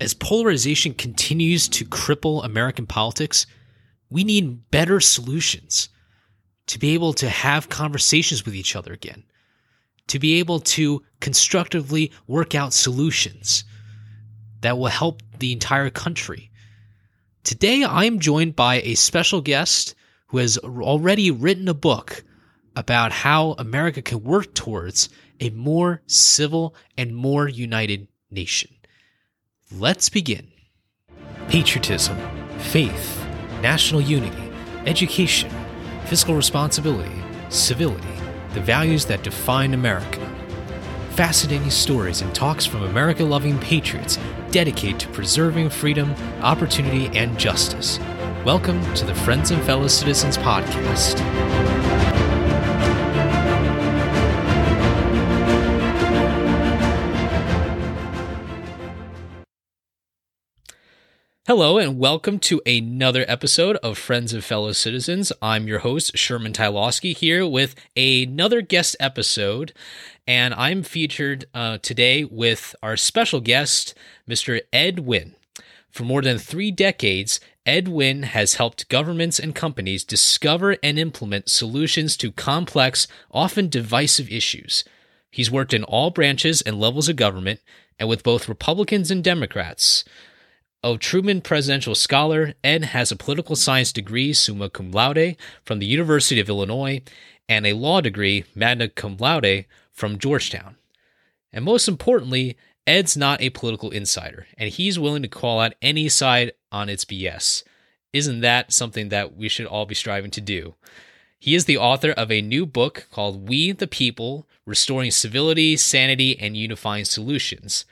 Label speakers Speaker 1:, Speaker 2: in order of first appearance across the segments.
Speaker 1: as polarization continues to cripple American politics, we need better solutions to be able to have conversations with each other again, to be able to constructively work out solutions that will help the entire country. Today, I am joined by a special guest who has already written a book about how America can work towards a more civil and more united nation. Let's begin. Patriotism, faith, national unity, education, fiscal responsibility, civility, the values that define America. Fascinating stories and talks from America loving patriots dedicated to preserving freedom, opportunity, and justice. Welcome to the Friends and Fellow Citizens podcast. Hello, and welcome to another episode of Friends of Fellow Citizens. I'm your host, Sherman Tylowski, here with another guest episode. And I'm featured uh, today with our special guest, Mr. Ed Wynn. For more than three decades, Ed Wynn has helped governments and companies discover and implement solutions to complex, often divisive issues. He's worked in all branches and levels of government and with both Republicans and Democrats. A Truman Presidential Scholar, Ed has a political science degree, summa cum laude, from the University of Illinois, and a law degree, magna cum laude, from Georgetown. And most importantly, Ed's not a political insider, and he's willing to call out any side on its BS. Isn't that something that we should all be striving to do? He is the author of a new book called We the People Restoring Civility, Sanity, and Unifying Solutions.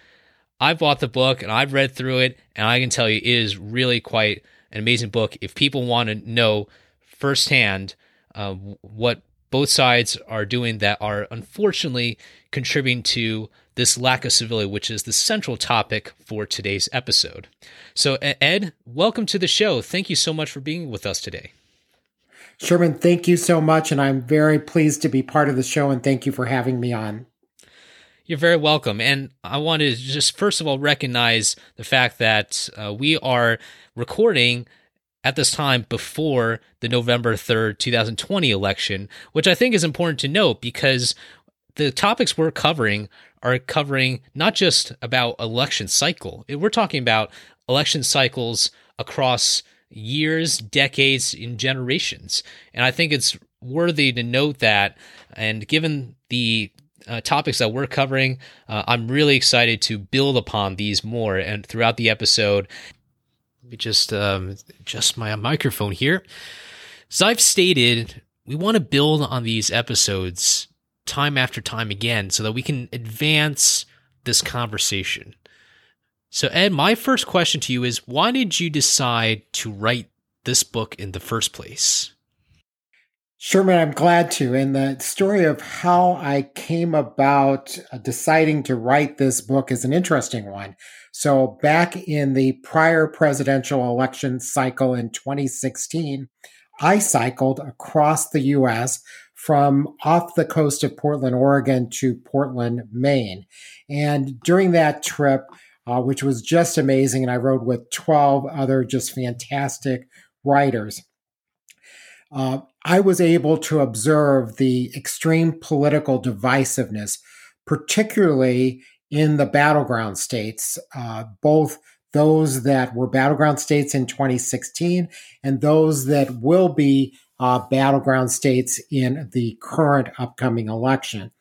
Speaker 1: I've bought the book and I've read through it, and I can tell you it is really quite an amazing book. If people want to know firsthand uh, what both sides are doing that are unfortunately contributing to this lack of civility, which is the central topic for today's episode. So, Ed, welcome to the show. Thank you so much for being with us today.
Speaker 2: Sherman, thank you so much. And I'm very pleased to be part of the show. And thank you for having me on.
Speaker 1: You're very welcome. And I want to just first of all recognize the fact that uh, we are recording at this time before the November 3rd, 2020 election, which I think is important to note because the topics we're covering are covering not just about election cycle. We're talking about election cycles across years, decades, in generations. And I think it's worthy to note that and given the uh, topics that we're covering, uh, I'm really excited to build upon these more and throughout the episode. Let me just um, adjust my microphone here. As I've stated, we want to build on these episodes time after time again so that we can advance this conversation. So, Ed, my first question to you is why did you decide to write this book in the first place?
Speaker 2: Sherman, I'm glad to. And the story of how I came about uh, deciding to write this book is an interesting one. So, back in the prior presidential election cycle in 2016, I cycled across the US from off the coast of Portland, Oregon to Portland, Maine. And during that trip, uh, which was just amazing, and I rode with 12 other just fantastic riders. Uh, I was able to observe the extreme political divisiveness, particularly in the battleground states, uh, both those that were battleground states in 2016 and those that will be uh, battleground states in the current upcoming election.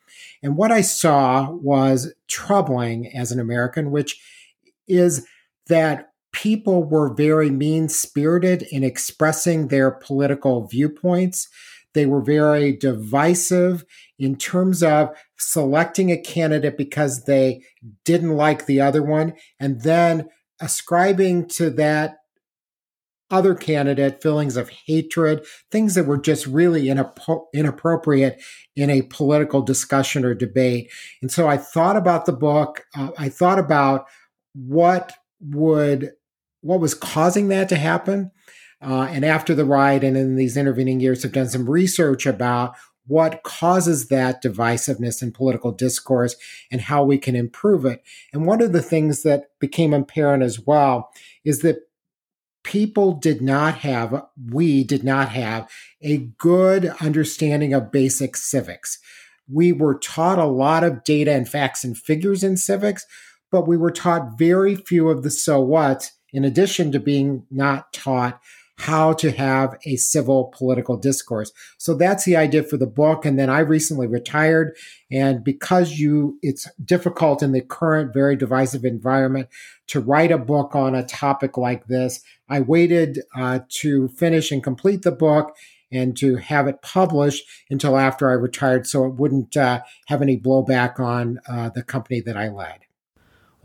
Speaker 2: And what I saw was troubling as an American, which is that people were very mean spirited in expressing their political viewpoints. They were very divisive in terms of selecting a candidate because they didn't like the other one and then ascribing to that other candidate feelings of hatred, things that were just really inappropriate in a political discussion or debate. And so I thought about the book. Uh, I thought about what would what was causing that to happen. Uh, and after the ride and in these intervening years, have done some research about what causes that divisiveness in political discourse and how we can improve it. And one of the things that became apparent as well is that people did not have, we did not have a good understanding of basic civics. We were taught a lot of data and facts and figures in civics, but we were taught very few of the so what, in addition to being not taught how to have a civil political discourse. So that's the idea for the book. And then I recently retired. And because you, it's difficult in the current very divisive environment to write a book on a topic like this, I waited uh, to finish and complete the book and to have it published until after I retired so it wouldn't uh, have any blowback on uh, the company that I led.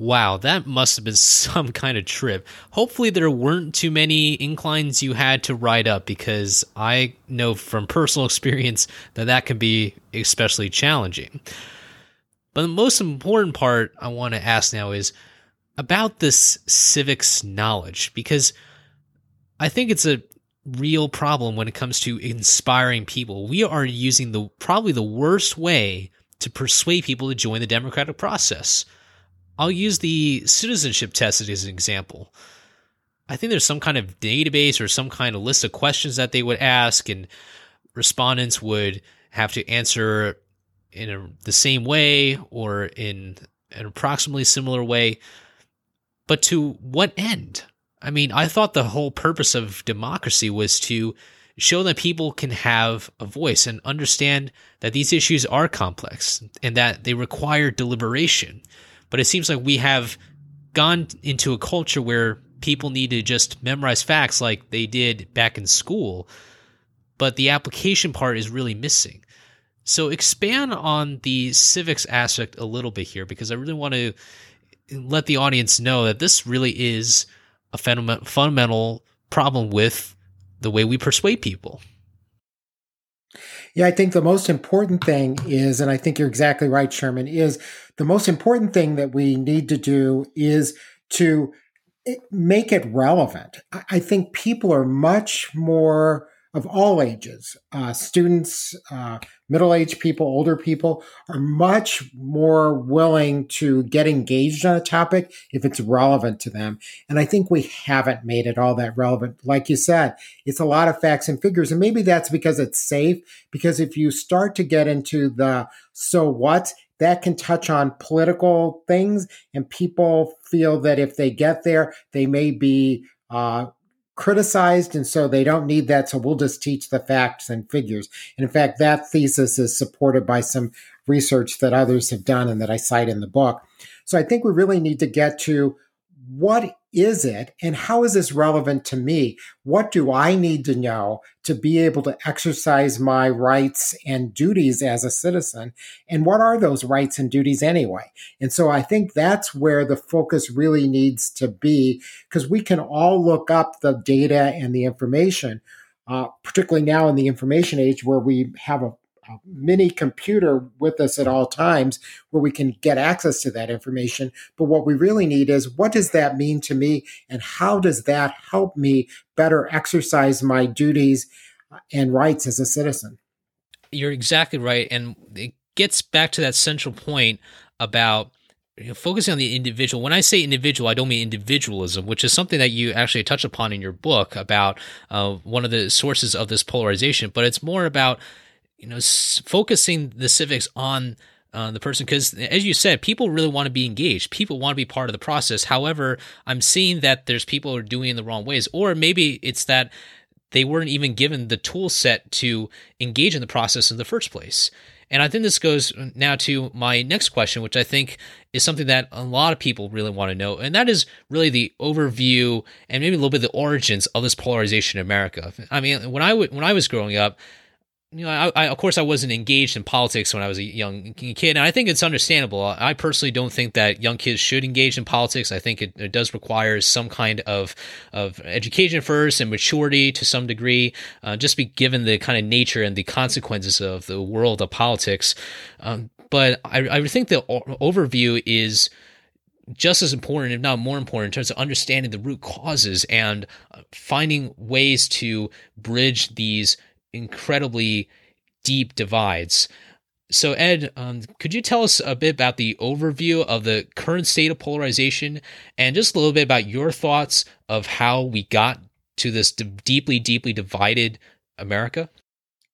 Speaker 1: Wow, that must have been some kind of trip. Hopefully, there weren't too many inclines you had to ride up because I know from personal experience that that can be especially challenging. But the most important part I want to ask now is about this civics knowledge because I think it's a real problem when it comes to inspiring people. We are using the probably the worst way to persuade people to join the democratic process I'll use the citizenship test as an example. I think there's some kind of database or some kind of list of questions that they would ask, and respondents would have to answer in a, the same way or in an approximately similar way. But to what end? I mean, I thought the whole purpose of democracy was to show that people can have a voice and understand that these issues are complex and that they require deliberation. But it seems like we have gone into a culture where people need to just memorize facts like they did back in school, but the application part is really missing. So expand on the civics aspect a little bit here because I really want to let the audience know that this really is a fundamental problem with the way we persuade people.
Speaker 2: Yeah, I think the most important thing is, and I think you're exactly right, Sherman, is the most important thing that we need to do is to eh, make it relevant. I think people are much more of all ages, uh, students, uh, middle aged people, older people, are much more willing to get engaged on a topic if it's relevant to them. And I think we haven't made it all that relevant. Like you said, it's a lot of facts and figures. And maybe that's because it's safe, because if you start to get into the so what, that can touch on political things, and people feel that if they get there, they may be uh, criticized, and so they don't need that. So we'll just teach the facts and figures. And in fact, that thesis is supported by some research that others have done and that I cite in the book. So I think we really need to get to what is it and how is this relevant to me? What do I need to know to be able to exercise my rights and duties as a citizen? And what are those rights and duties anyway? And so I think that's where the focus really needs to be because we can all look up the data and the information. Uh, particularly now in the information age where we have a mini computer with us at all times where we can get access to that information. But what we really need is what does that mean to me and how does that help me better exercise my duties and rights as a citizen?
Speaker 1: You're exactly right. And it gets back to that central point about you know, focusing on the individual. When I say individual, I don't mean individualism, which is something that you actually touch upon in your book about uh, one of the sources of this polarization, but it's more about you know, s- focusing the civics on uh, the person because as you said people really want to be engaged. People want to be part of the process. However i'm seeing that there's people are doing it in the wrong ways or maybe it's that they weren't even given the tool set to engage in the process in the first place. And i think this goes now to my next question which i think is something that a lot of people really want to know and that is really the overview and maybe a little bit the origins of this polarization in america. I mean when I w- when i was growing up you know, I, I, of course, I wasn't engaged in politics when I was a young kid, and I think it's understandable. I personally don't think that young kids should engage in politics. I think it, it does require some kind of of education first and maturity to some degree, uh, just be given the kind of nature and the consequences of the world of politics. Um, but I, I think the overview is just as important, if not more important, in terms of understanding the root causes and uh, finding ways to bridge these incredibly deep divides. So, Ed, um, could you tell us a bit about the overview of the current state of polarization and just a little bit about your thoughts of how we got to this deeply, deeply divided America?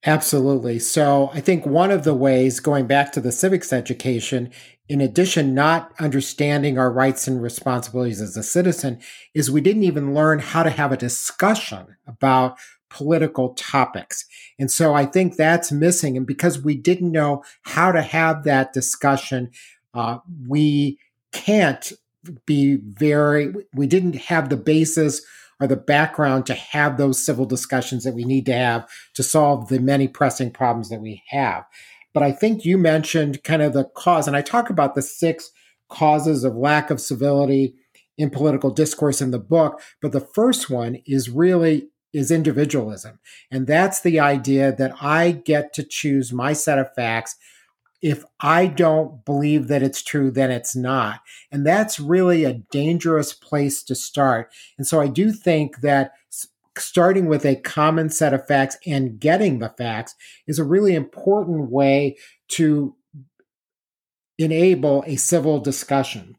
Speaker 2: Absolutely. So, I think one of the ways, going back to the civics education, in addition, not understanding our rights and responsibilities as a citizen, is we didn't even learn how to have a discussion about political topics. And so I think that's missing. And because we didn't know how to have that discussion, uh, we can't be very, we didn't have the basis or the background to have those civil discussions that we need to have to solve the many pressing problems that we have. But I think you mentioned kind of the cause, and I talk about the six causes of lack of civility in political discourse in the book. But the first one is really is individualism. And that's the idea that I get to choose my set of facts. If I don't believe that it's true, then it's not. And that's really a dangerous place to start. And so I do think that starting with a common set of facts and getting the facts is a really important way to enable a civil discussion.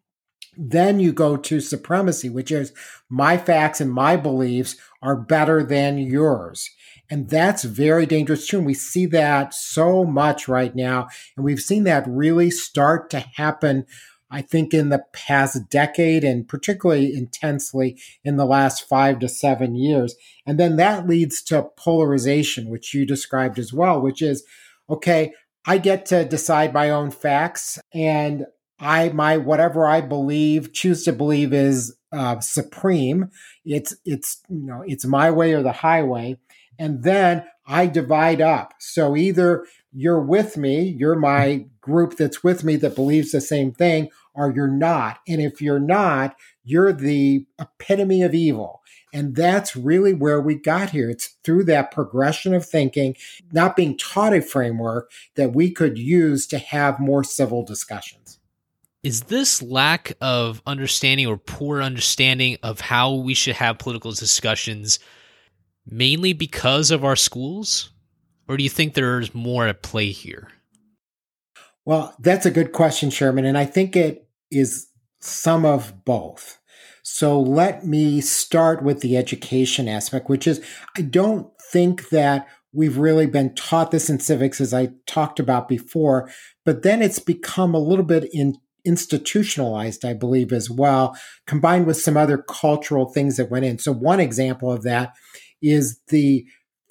Speaker 2: Then you go to supremacy, which is my facts and my beliefs are better than yours. And that's very dangerous too. And we see that so much right now. And we've seen that really start to happen, I think, in the past decade and particularly intensely in the last five to seven years. And then that leads to polarization, which you described as well, which is okay, I get to decide my own facts and I my whatever I believe, choose to believe is uh, supreme. It's it's you know it's my way or the highway, and then I divide up. So either you're with me, you're my group that's with me that believes the same thing, or you're not. And if you're not, you're the epitome of evil. And that's really where we got here. It's through that progression of thinking, not being taught a framework that we could use to have more civil discussions
Speaker 1: is this lack of understanding or poor understanding of how we should have political discussions mainly because of our schools? Or do you think there's more at play here?
Speaker 2: Well, that's a good question, Sherman. And I think it is some of both. So let me start with the education aspect, which is I don't think that we've really been taught this in civics, as I talked about before, but then it's become a little bit in institutionalized, I believe, as well, combined with some other cultural things that went in. So, one example of that is the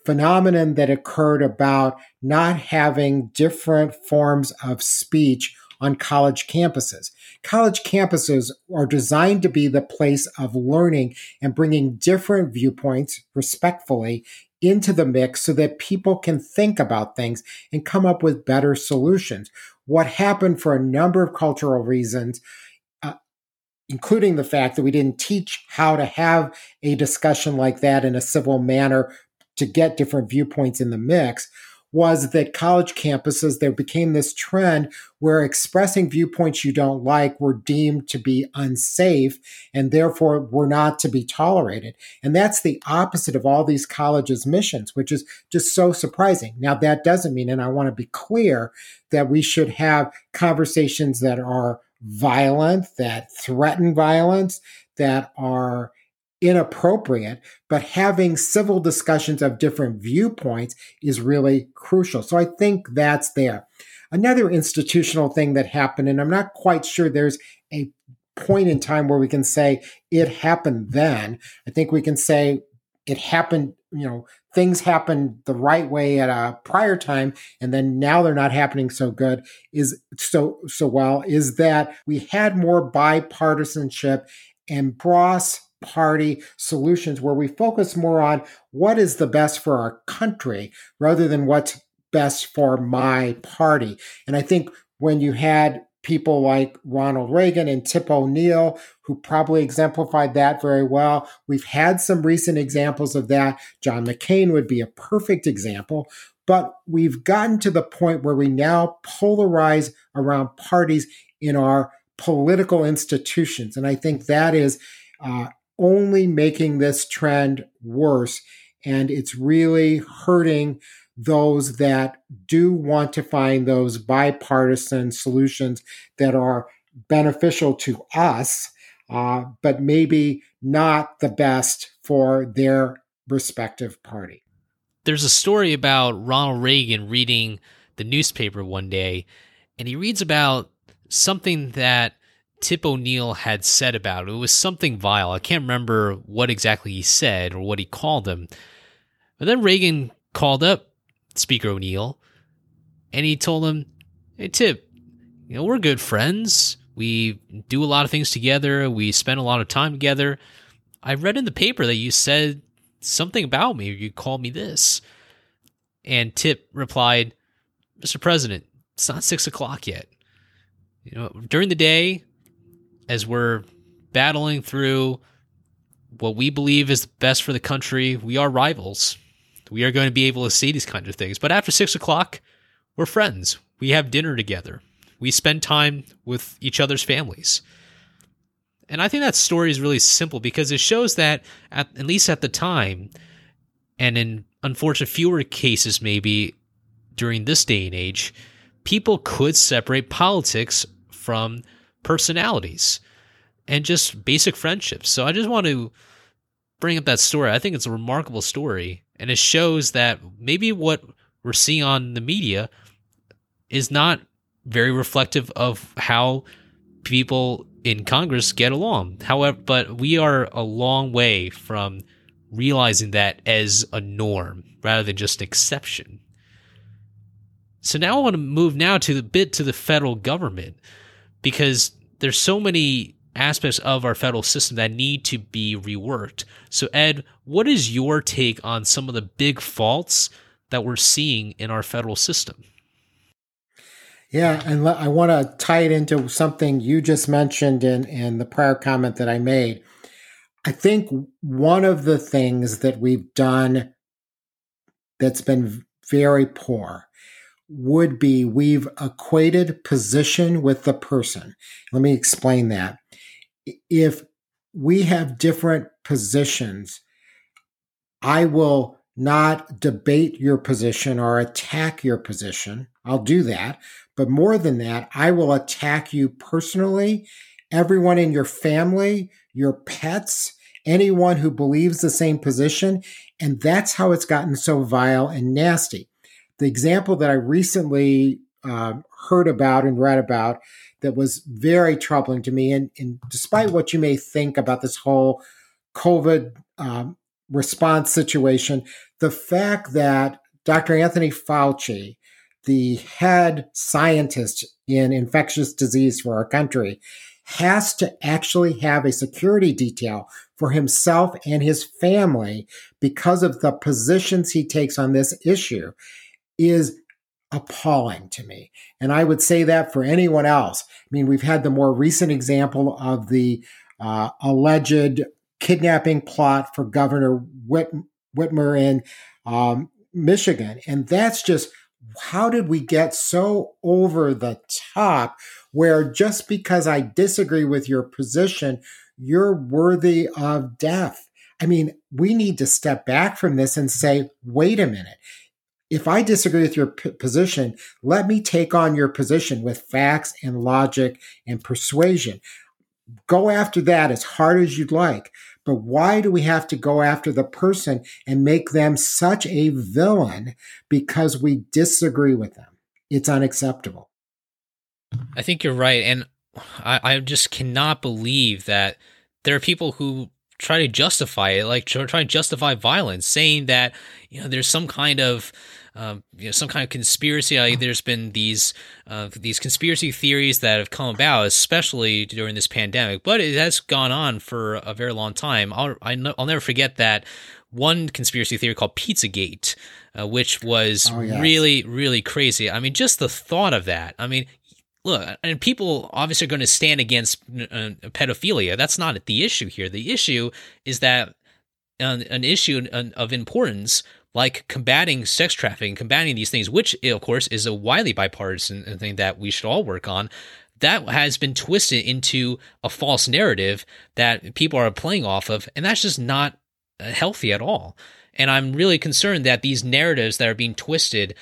Speaker 2: phenomenon that occurred about not having different forms of speech on college campuses. College campuses are designed to be the place of learning and bringing different viewpoints respectfully into the mix so that people can think about things and come up with better solutions. What happened for a number of cultural reasons, uh, including the fact that we didn't teach how to have a discussion like that in a civil manner to get different viewpoints in the mix, was that college campuses, there became this trend where expressing viewpoints you don't like were deemed to be unsafe and therefore were not to be tolerated. And that's the opposite of all these colleges' missions, which is just so surprising. Now, that doesn't mean, and I want to be clear, that we should have conversations that are violent, that threaten violence, that are inappropriate, but having civil discussions of different viewpoints is really crucial. So I think that's there. Another institutional thing that happened, and I'm not quite sure there's a point in time where we can say it happened then. I think we can say it happened, you know, things happened the right way at a prior time and then now they're not happening so good is so so well is that we had more bipartisanship and cross party solutions where we focus more on what is the best for our country rather than what's best for my party. And I think when you had people like Ronald Reagan and Tip O'Neill, who probably exemplified that very well. We've had some recent examples of that. John McCain would be a perfect example. But we've gotten to the point where we now polarize around parties in our political institutions. And I think that is uh, only making this trend worse. And it's really hurting those that do want to find those bipartisan solutions that are beneficial to us, uh, but maybe not the best for their respective party.
Speaker 1: There's a story about Ronald Reagan reading the newspaper one day, and he reads about something that Tip O'Neill had said about it. It was something vile. I can't remember what exactly he said or what he called him. But then Reagan called up Speaker O'Neill and he told him, Hey, Tip, you know, we're good friends. We do a lot of things together. We spend a lot of time together. I read in the paper that you said something about me. You called me this. And Tip replied, Mr. President, it's not six o'clock yet. You know, during the day, as we're battling through what we believe is best for the country, we are rivals. We are going to be able to see these kinds of things. But after six o'clock, we're friends. We have dinner together. We spend time with each other's families. And I think that story is really simple because it shows that, at, at least at the time, and in unfortunate fewer cases maybe during this day and age, people could separate politics from personalities and just basic friendships. So I just want to bring up that story. I think it's a remarkable story, and it shows that maybe what we're seeing on the media is not very reflective of how people in Congress get along. However, but we are a long way from realizing that as a norm rather than just exception. So now I want to move now to the bit to the federal government because there's so many aspects of our federal system that need to be reworked. So Ed, what is your take on some of the big faults that we're seeing in our federal system?
Speaker 2: Yeah, and I want to tie it into something you just mentioned in, in the prior comment that I made. I think one of the things that we've done that's been very poor would be we've equated position with the person. Let me explain that. If we have different positions, I will not debate your position or attack your position. I'll do that. But more than that, I will attack you personally, everyone in your family, your pets, anyone who believes the same position. And that's how it's gotten so vile and nasty. The example that I recently uh, heard about and read about that was very troubling to me, and, and despite what you may think about this whole COVID um, response situation, the fact that Dr. Anthony Fauci, the head scientist in infectious disease for our country, has to actually have a security detail for himself and his family because of the positions he takes on this issue is appalling to me. And I would say that for anyone else. I mean, we've had the more recent example of the uh, alleged kidnapping plot for Governor Whit- Whitmer in um, Michigan. And that's just how did we get so over the top where just because I disagree with your position, you're worthy of death? I mean, we need to step back from this and say, wait a minute if I disagree with your p- position, let me take on your position with facts and logic and persuasion. Go after that as hard as you'd like. But why do we have to go after the person and make them such a villain because we disagree with them? It's unacceptable.
Speaker 1: I think you're right. And I, I just cannot believe that there are people who try to justify it, like try to justify violence, saying that you know there's some kind of um, you know some kind of conspiracy. Like there's been these uh, these conspiracy theories that have come about, especially during this pandemic, but it has gone on for a very long time. I'll I will never forget that one conspiracy theory called Pizzagate, uh, which was oh, yes. really really crazy. I mean, just the thought of that. I mean, look, and people obviously are going to stand against uh, pedophilia. That's not the issue here. The issue is that an issue of importance like combating sex trafficking, combating these things, which of course is a widely bipartisan thing that we should all work on. That has been twisted into a false narrative that people are playing off of, and that's just not uh, healthy at all. And I'm really concerned that these narratives that are being twisted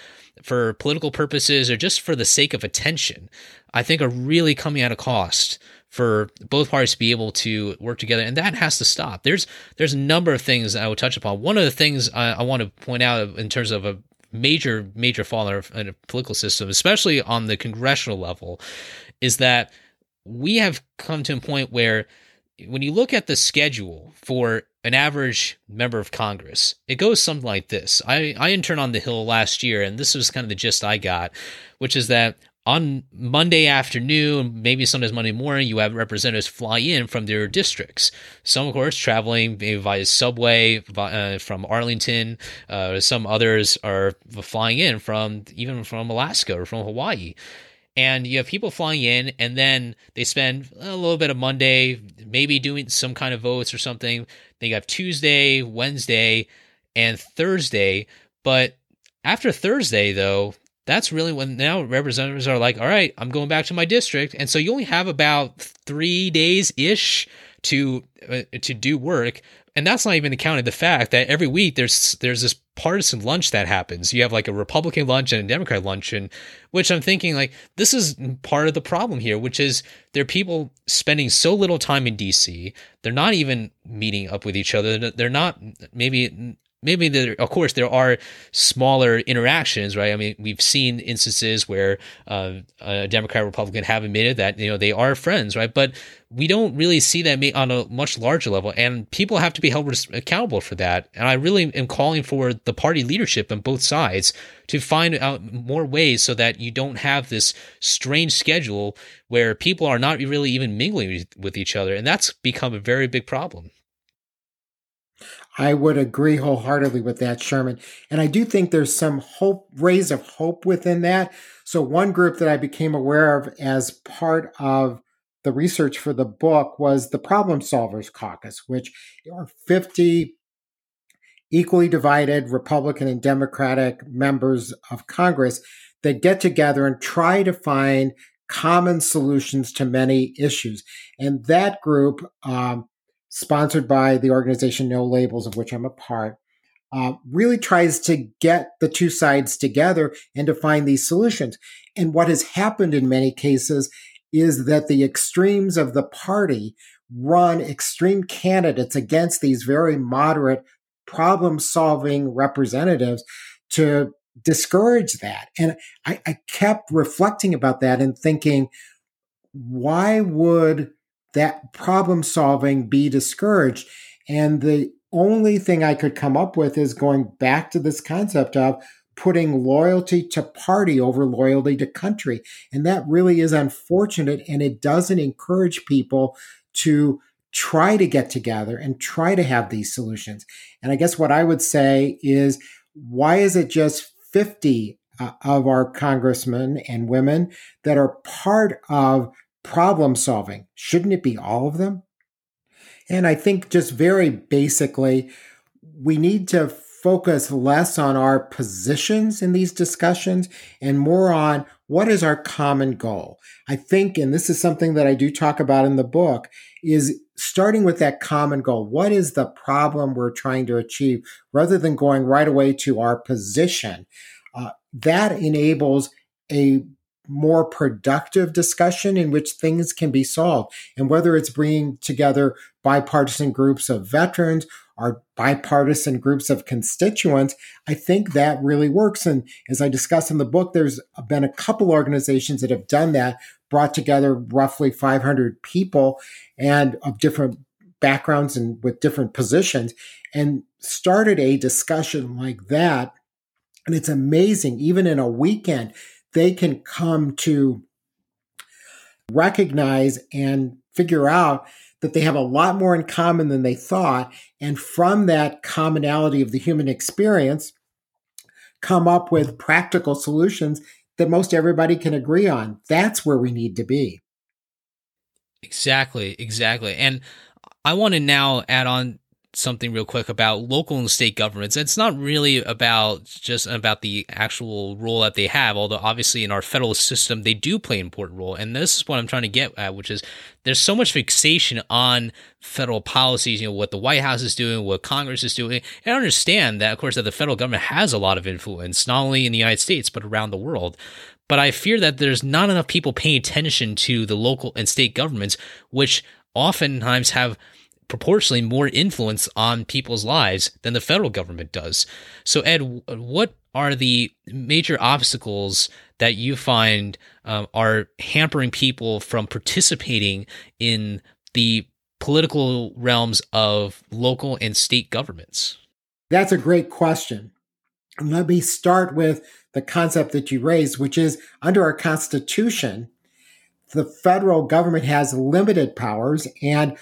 Speaker 1: for political purposes or just for the sake of attention, I think are really coming at a cost for both parties to be able to work together, and that has to stop. There's there's a number of things I would touch upon. One of the things I, I want to point out in terms of a major major fall in a political system, especially on the congressional level, is that we have come to a point where when you look at the schedule for an average member of Congress, it goes something like this. I, I interned on the Hill last year, and this was kind of the gist I got, which is that on Monday afternoon, maybe sometimes Monday morning, you have representatives fly in from their districts. Some, of course, traveling maybe via subway uh, from Arlington. Uh, some others are flying in from even from Alaska or from Hawaii. And you have people flying in, and then they spend a little bit of Monday, maybe doing some kind of votes or something. They have Tuesday, Wednesday, and Thursday. But after Thursday, though, that's really when now representatives are like, all right, I'm going back to my district, and so you only have about three days ish to uh, to do work, and that's not even accounting the fact that every week there's there's this partisan lunch that happens. You have like a Republican lunch and a Democrat luncheon, which I'm thinking like this is part of the problem here, which is there are people spending so little time in DC. They're not even meeting up with each other. They're not maybe maybe there, of course, there are smaller interactions, right? I mean, we've seen instances where uh, a Democrat Republican have admitted that you know they are friends, right? But we don't really see that on a much larger level, and people have to be held accountable for that. And I really am calling for the party leadership on both sides to find out more ways so that you don't have this strange schedule where people are not really even mingling with each other, and that's become a very big problem.
Speaker 2: I would agree wholeheartedly with that, Sherman. And I do think there's some hope, rays of hope within that. So, one group that I became aware of as part of the research for the book was the Problem Solvers Caucus, which are 50 equally divided Republican and Democratic members of Congress that get together and try to find common solutions to many issues. And that group, um, sponsored by the organization No Labels, of which I'm a part, uh, really tries to get the two sides together and to find these solutions. And what has happened in many cases is that the extremes of the party run extreme candidates against these very moderate problem solving representatives to discourage that. And I, I kept reflecting about that and thinking, why would that problem solving be discouraged. And the only thing I could come up with is going back to this concept of putting loyalty to party over loyalty to country. And that really is unfortunate. And it doesn't encourage people to try to get together and try to have these solutions. And I guess what I would say is why is it just 50 uh, of our congressmen and women that are part of problem solving. Shouldn't it be all of them? And I think just very basically, we need to focus less on our positions in these discussions and more on what is our common goal. I think, and this is something that I do talk about in the book, is starting with that common goal. What is the problem we're trying to achieve rather than going right away to our position? Uh, that enables a more productive discussion in which things can be solved. And whether it's bringing together bipartisan groups of veterans or bipartisan groups of constituents, I think that really works. And as I discuss in the book, there's been a couple organizations that have done that, brought together roughly 500 people and of different backgrounds and with different positions and started a discussion like that. And it's amazing, even in a weekend, they can come to recognize and figure out that they have a lot more in common than they thought. And from that commonality of the human experience, come up with practical solutions that most everybody can agree on. That's where we need to be.
Speaker 1: Exactly, exactly. And I want to now add on something real quick about local and state governments. It's not really about just about the actual role that they have, although obviously in our federal system they do play an important role. And this is what I'm trying to get at, which is there's so much fixation on federal policies, you know, what the White House is doing, what Congress is doing. And I understand that, of course, that the federal government has a lot of influence, not only in the United States, but around the world. But I fear that there's not enough people paying attention to the local and state governments, which oftentimes have proportionally more influence on people's lives than the federal government does. So, Ed, what are the major obstacles that you find um, are hampering people from participating in the political realms of local and state governments?
Speaker 2: That's a great question. let me start with the concept that you raised, which is under our Constitution, the federal government has limited powers and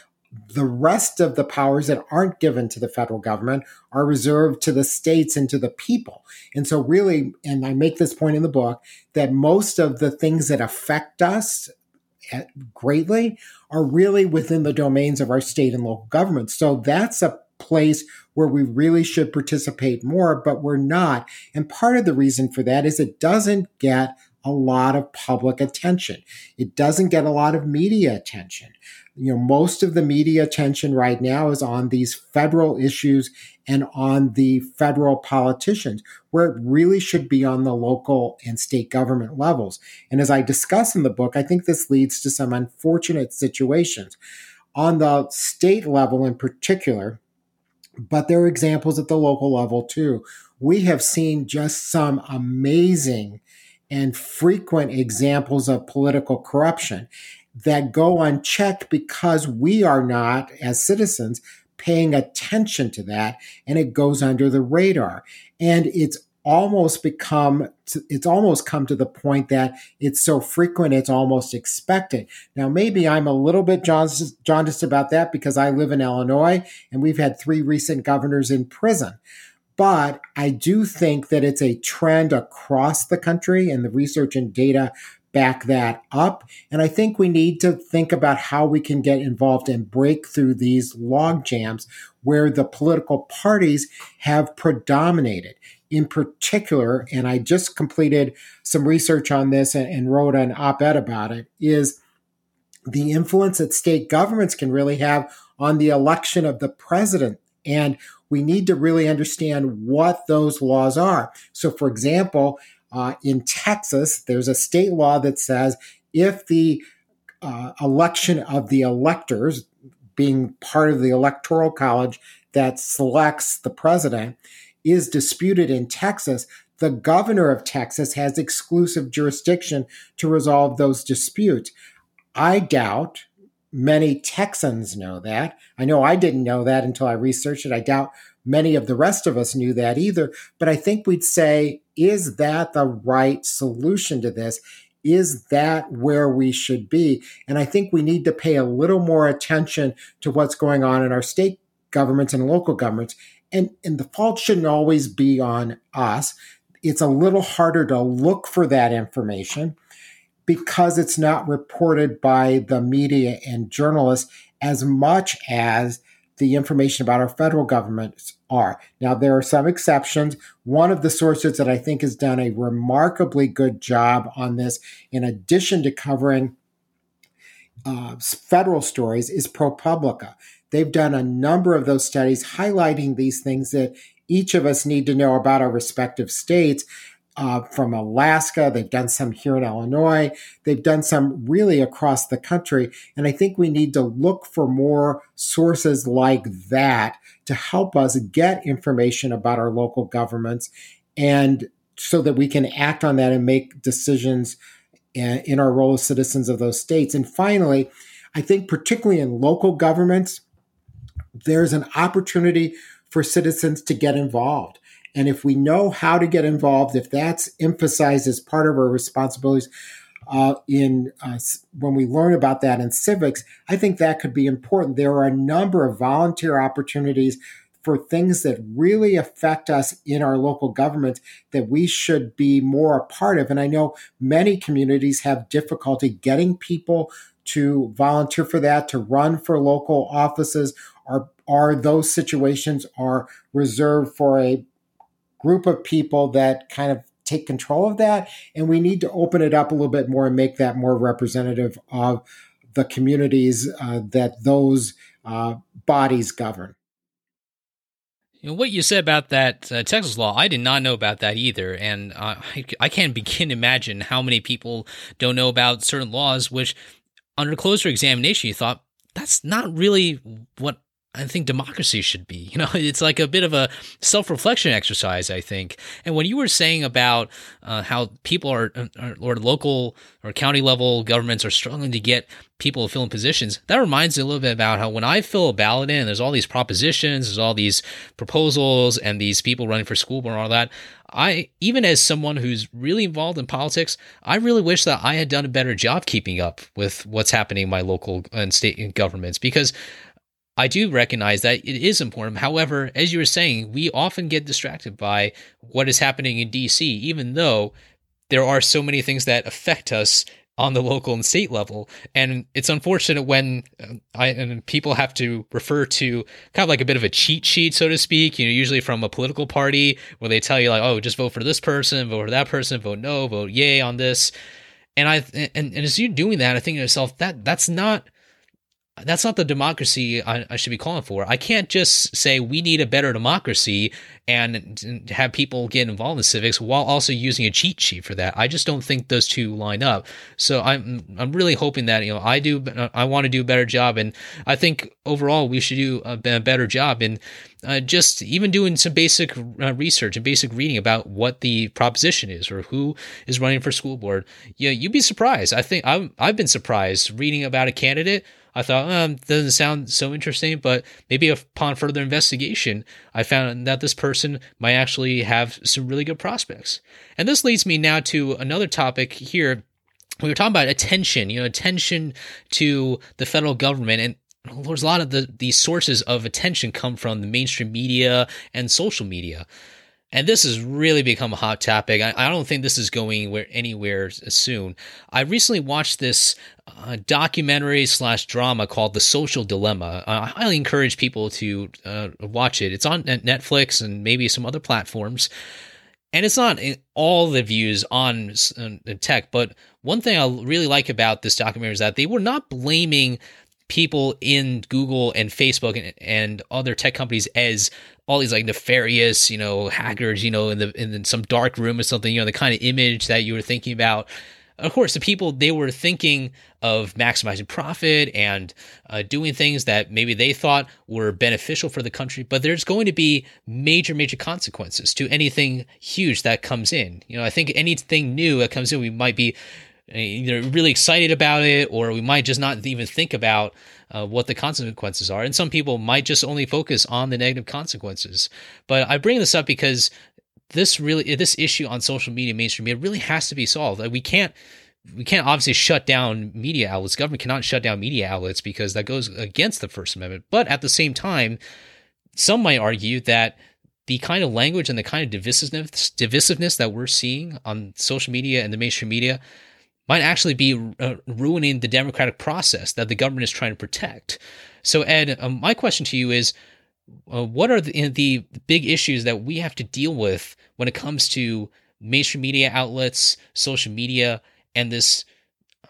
Speaker 2: the rest of the powers that aren't given to the federal government are reserved to the states and to the people. And so, really, and I make this point in the book, that most of the things that affect us eh, greatly are really within the domains of our state and local governments. So, that's a place where we really should participate more, but we're not. And part of the reason for that is it doesn't get a lot of public attention. It doesn't get a lot of media attention you know, most of the media attention right now is on these federal issues and on the federal politicians, where it really should be on the local and state government levels. And as I discuss in the book, I think this leads to some unfortunate situations. On the state level in particular, but there are examples at the local level too. We have seen just some amazing and frequent examples of political corruption that go unchecked because we are not, as citizens, paying attention to that and it goes under the radar. And it's almost become it's almost come to the point that it's so frequent it's almost expected now maybe i'm a little bit jaundiced about that because i live in illinois and we've had three recent governors in prison but i do think that it's a trend across the country and the research and data back that up. And I think we need to think about how we can get involved and break through these log jams where the political parties have predominated. In particular, and I just completed some research on this and, and wrote an op ed about it, is the influence that state governments can really have on the election of the president. And we need to really understand what those laws are. So, for example, uh, in Texas, there's a state law that says if the uh, election of the electors, being part of the electoral college that selects the president, is disputed in Texas, the governor of Texas has exclusive jurisdiction to resolve those disputes. I doubt many Texans know that. I know I didn't know that until I researched it. I doubt many of the rest of us knew that either. But I think we'd say, is that the right solution to this? Is that where we should be? And I think we need to pay a little more attention to what's going on in our state governments and local governments. And, and the fault shouldn't always be on us. It's a little harder to look for that information because it's not reported by the media and journalists as much as the information about our federal governments are. Now, there are some exceptions. One of the sources that I think has done a remarkably good job on this, in addition to covering uh, federal stories, is ProPublica. They've done a number of those studies highlighting these things that each of us need to know about our respective states uh, from Alaska. They've done some here in Illinois. They've done some really across the country. And I think we need to look for more sources like that to help us get information about our local governments and so that we can act on that and make decisions in our role as citizens of those states. And finally, I think particularly in local governments, there's an opportunity for citizens to get involved. And if we know how to get involved, if that's emphasized as part of our responsibilities uh, in uh, when we learn about that in civics, I think that could be important. There are a number of volunteer opportunities for things that really affect us in our local government that we should be more a part of. And I know many communities have difficulty getting people to volunteer for that, to run for local offices, are are those situations are reserved for a group of people that kind of take control of that and we need to open it up a little bit more and make that more representative of the communities uh, that those uh, bodies govern
Speaker 1: what you said about that uh, Texas law, I did not know about that either, and uh, I, I can't begin to imagine how many people don't know about certain laws. Which, under closer examination, you thought that's not really what I think democracy should be. You know, it's like a bit of a self reflection exercise, I think. And when you were saying about uh, how people are, uh, or local or county level governments are struggling to get people to fill in positions, that reminds me a little bit about how when I fill a ballot in, there's all these propositions, there's all these proposals, and these people running for school board and all that. I, even as someone who's really involved in politics, I really wish that I had done a better job keeping up with what's happening in my local and state governments because I do recognize that it is important. However, as you were saying, we often get distracted by what is happening in DC, even though there are so many things that affect us on the local and state level. And it's unfortunate when uh, I and people have to refer to kind of like a bit of a cheat sheet, so to speak, you know, usually from a political party where they tell you like, oh, just vote for this person, vote for that person, vote no, vote yay on this. And I and, and as you're doing that, I think to myself that that's not that's not the democracy I, I, should be calling for. I can't just say we need a better democracy and have people get involved in civics while also using a cheat sheet for that. I just don't think those two line up. So I'm I'm really hoping that you know I do I want to do a better job, and I think overall we should do a, better job in uh, just even doing some basic uh, research and basic reading about what the proposition is or who is running for school board. Yeah, you'd be surprised. I think I've I've been surprised reading about a candidate I thought, um, doesn't sound so interesting, but maybe upon further investigation, I found that this person might actually have some really good prospects. And this leads me now to another topic here. We were talking about attention, you know, attention to the federal government and there's a lot of the these sources of attention come from the mainstream media and social media. And this has really become a hot topic. I, I don't think this is going where, anywhere soon. I recently watched this uh, documentary slash drama called The Social Dilemma. I highly encourage people to uh, watch it. It's on Netflix and maybe some other platforms. And it's not all the views on tech, but one thing I really like about this documentary is that they were not blaming people in Google and Facebook and, and other tech companies as all these like nefarious, you know, hackers, you know, in the in some dark room or something, you know, the kind of image that you were thinking about. Of course, the people they were thinking of maximizing profit and uh, doing things that maybe they thought were beneficial for the country, but there's going to be major, major consequences to anything huge that comes in. You know, I think anything new that comes in, we might be either really excited about it or we might just not even think about uh, what the consequences are. And some people might just only focus on the negative consequences. But I bring this up because this really this issue on social media mainstream media really has to be solved. we can't we can't obviously shut down media outlets. Government cannot shut down media outlets because that goes against the First Amendment. But at the same time, some might argue that the kind of language and the kind of divisiveness, divisiveness that we're seeing on social media and the mainstream media might actually be uh, ruining the democratic process that the government is trying to protect. So, Ed, um, my question to you is uh, what are the, the big issues that we have to deal with when it comes to mainstream media outlets, social media, and this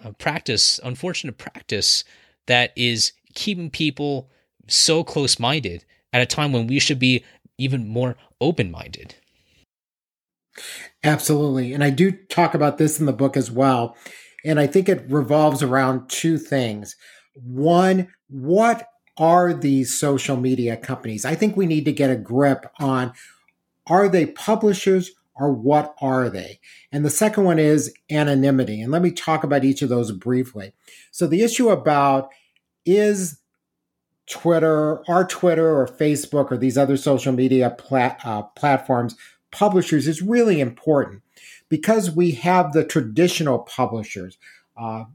Speaker 1: uh, practice, unfortunate practice that is keeping people so close minded at a time when we should be even more open minded?
Speaker 2: Absolutely. And I do talk about this in the book as well. And I think it revolves around two things. One, what are these social media companies? I think we need to get a grip on are they publishers or what are they? And the second one is anonymity. And let me talk about each of those briefly. So the issue about is Twitter, our Twitter or Facebook or these other social media plat, uh, platforms publishers is really important because we have the traditional publishers, uh,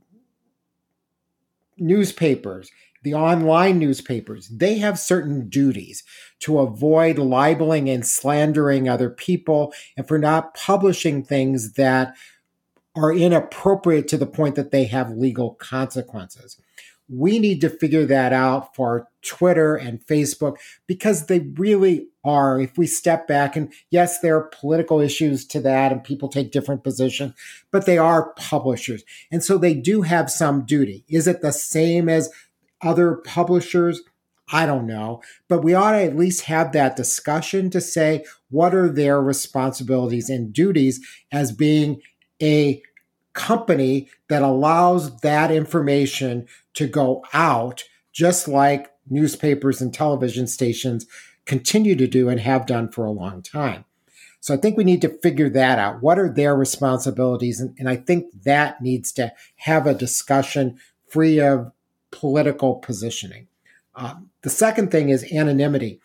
Speaker 2: newspapers, the online newspapers, they have certain duties to avoid libeling and slandering other people and for not publishing things that are inappropriate to the point that they have legal consequences. we need to figure that out for Twitter and Facebook because they really are. If we step back, and yes, there are political issues to that, and people take different positions, but they are publishers. And so they do have some duty. Is it the same as other publishers? I don't know, but we ought to at least have that discussion to say what are their responsibilities and duties as being a company that allows that information to go out, just like newspapers and television stations continue to do and have done for a long time. So I think we need to figure that out. What are their responsibilities? And, and I think that needs to have a discussion free of political positioning. Um, the second thing is anonymity.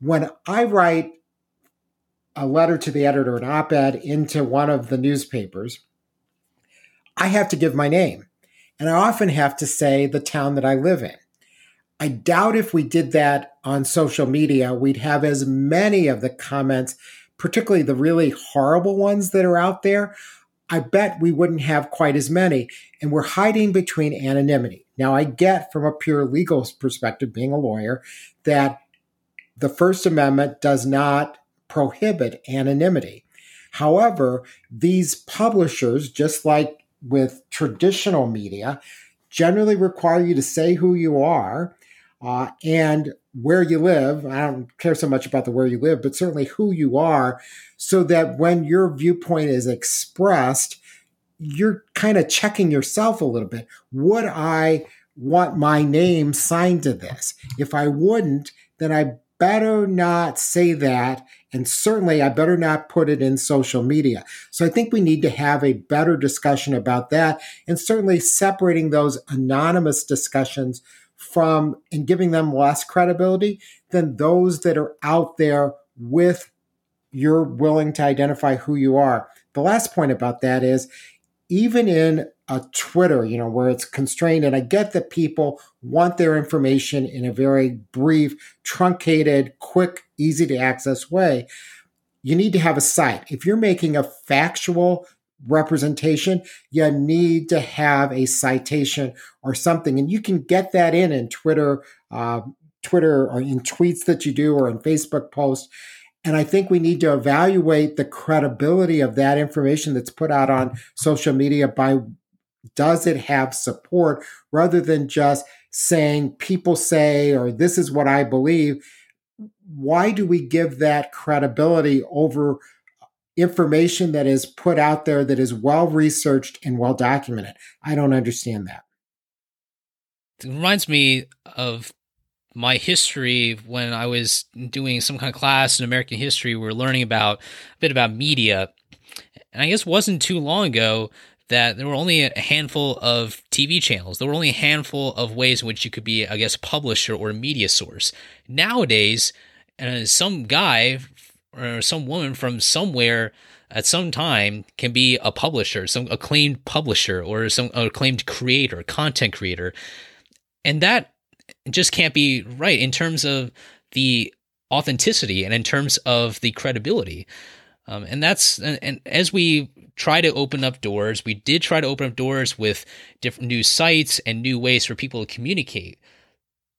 Speaker 2: When I write a letter to the editor, an op ed into one of the newspapers, I have to give my name. And I often have to say the town that I live in. I doubt if we did that on social media, we'd have as many of the comments, particularly the really horrible ones that are out there. I bet we wouldn't have quite as many. And we're hiding between anonymity. Now, I get from a pure legal perspective, being a lawyer, that the First Amendment does not prohibit anonymity. However, these publishers, just like with traditional media generally require you to say who you are uh, and where you live. I don't care so much about the where you live, but certainly who you are, so that when your viewpoint is expressed, you're kind of checking yourself a little bit. Would I want my name signed to this? If I wouldn't, then I better not say that. And certainly, I better not put it in social media. So I think we need to have a better discussion about that. And certainly, separating those anonymous discussions from and giving them less credibility than those that are out there with you're willing to identify who you are. The last point about that is even in a Twitter, you know, where it's constrained. And I get that people want their information in a very brief, truncated, quick, easy to access way. You need to have a cite. If you're making a factual representation, you need to have a citation or something. And you can get that in in Twitter, uh, Twitter or in tweets that you do or in Facebook posts. And I think we need to evaluate the credibility of that information that's put out on social media by does it have support rather than just saying people say or this is what I believe? Why do we give that credibility over information that is put out there that is well researched and well documented? I don't understand that.
Speaker 1: It reminds me of my history when I was doing some kind of class in American history. We were learning about a bit about media. And I guess it wasn't too long ago that there were only a handful of TV channels. There were only a handful of ways in which you could be, I guess, a publisher or a media source. Nowadays, uh, some guy or some woman from somewhere at some time can be a publisher, some acclaimed publisher or some acclaimed creator, content creator. And that just can't be right in terms of the authenticity and in terms of the credibility. Um, and that's and, and, as we try to open up doors, we did try to open up doors with different new sites and new ways for people to communicate.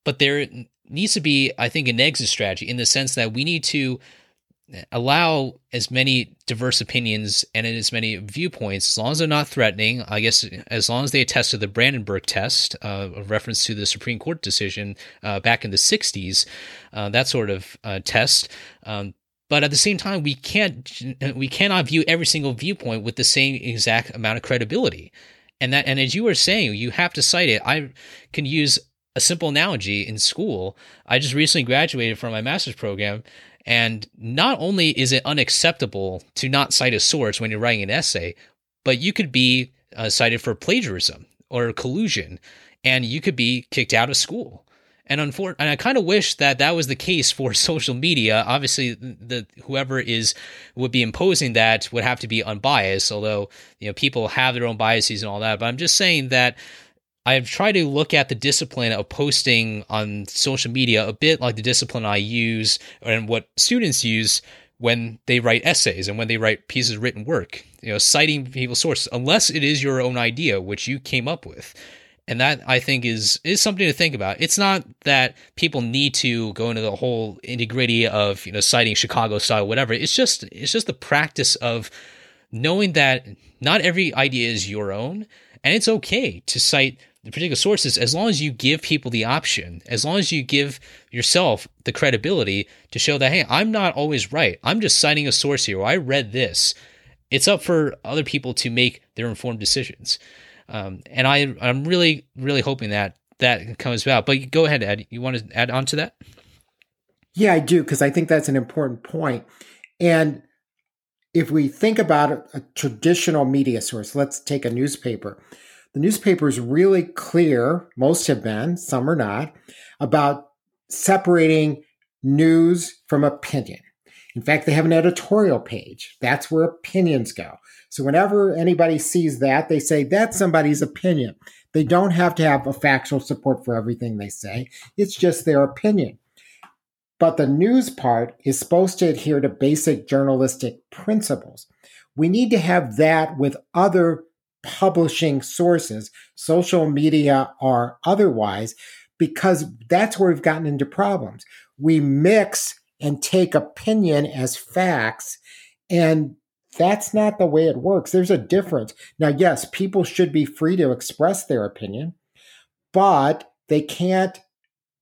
Speaker 1: But there needs to be, I think, an exit strategy in the sense that we need to allow as many diverse opinions and as many viewpoints, as long as they're not threatening. I guess as long as they attest to the Brandenburg test, uh, a reference to the Supreme Court decision uh, back in the '60s, uh, that sort of uh, test. Um, but at the same time we can't we cannot view every single viewpoint with the same exact amount of credibility and that and as you were saying you have to cite it i can use a simple analogy in school i just recently graduated from my master's program and not only is it unacceptable to not cite a source when you're writing an essay but you could be uh, cited for plagiarism or collusion and you could be kicked out of school and unfor- and I kind of wish that that was the case for social media. Obviously, the whoever is would be imposing that would have to be unbiased. Although you know people have their own biases and all that, but I'm just saying that I've tried to look at the discipline of posting on social media a bit like the discipline I use and what students use when they write essays and when they write pieces of written work. You know, citing people's sources, unless it is your own idea which you came up with and that I think is is something to think about. It's not that people need to go into the whole nitty of you know citing Chicago style, whatever. It's just it's just the practice of knowing that not every idea is your own, and it's okay to cite the particular sources as long as you give people the option, as long as you give yourself the credibility to show that hey, I'm not always right. I'm just citing a source here. I read this. It's up for other people to make their informed decisions. Um, and I, I'm really, really hoping that that comes about. But go ahead, Ed. You want to add on to that?
Speaker 2: Yeah, I do, because I think that's an important point. And if we think about a, a traditional media source, let's take a newspaper. The newspaper is really clear, most have been, some are not, about separating news from opinion. In fact, they have an editorial page. That's where opinions go. So whenever anybody sees that, they say that's somebody's opinion. They don't have to have a factual support for everything they say. It's just their opinion. But the news part is supposed to adhere to basic journalistic principles. We need to have that with other publishing sources, social media or otherwise, because that's where we've gotten into problems. We mix and take opinion as facts. And that's not the way it works. There's a difference. Now, yes, people should be free to express their opinion, but they can't,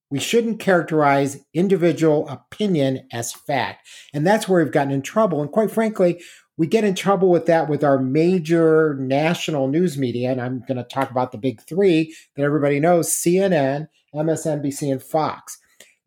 Speaker 2: we shouldn't characterize individual opinion as fact. And that's where we've gotten in trouble. And quite frankly, we get in trouble with that with our major national news media. And I'm going to talk about the big three that everybody knows CNN, MSNBC, and Fox.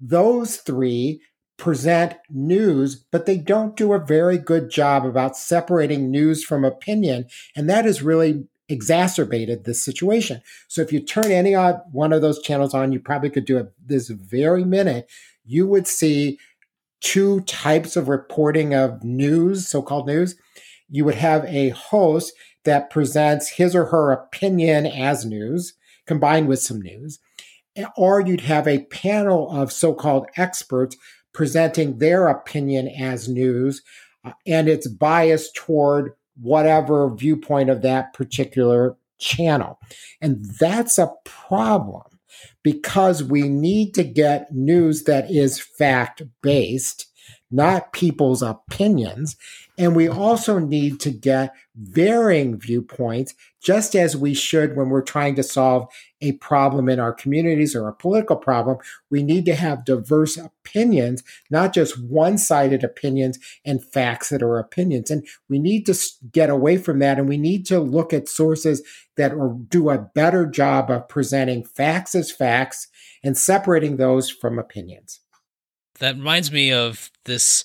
Speaker 2: Those three present news, but they don't do a very good job about separating news from opinion. And that has really exacerbated this situation. So if you turn any one of those channels on, you probably could do it this very minute, you would see two types of reporting of news, so called news. You would have a host that presents his or her opinion as news combined with some news. Or you'd have a panel of so called experts presenting their opinion as news, uh, and it's biased toward whatever viewpoint of that particular channel. And that's a problem because we need to get news that is fact based, not people's opinions. And we also need to get varying viewpoints, just as we should when we're trying to solve a problem in our communities or a political problem. We need to have diverse opinions, not just one sided opinions and facts that are opinions. And we need to get away from that. And we need to look at sources that do a better job of presenting facts as facts and separating those from opinions.
Speaker 1: That reminds me of this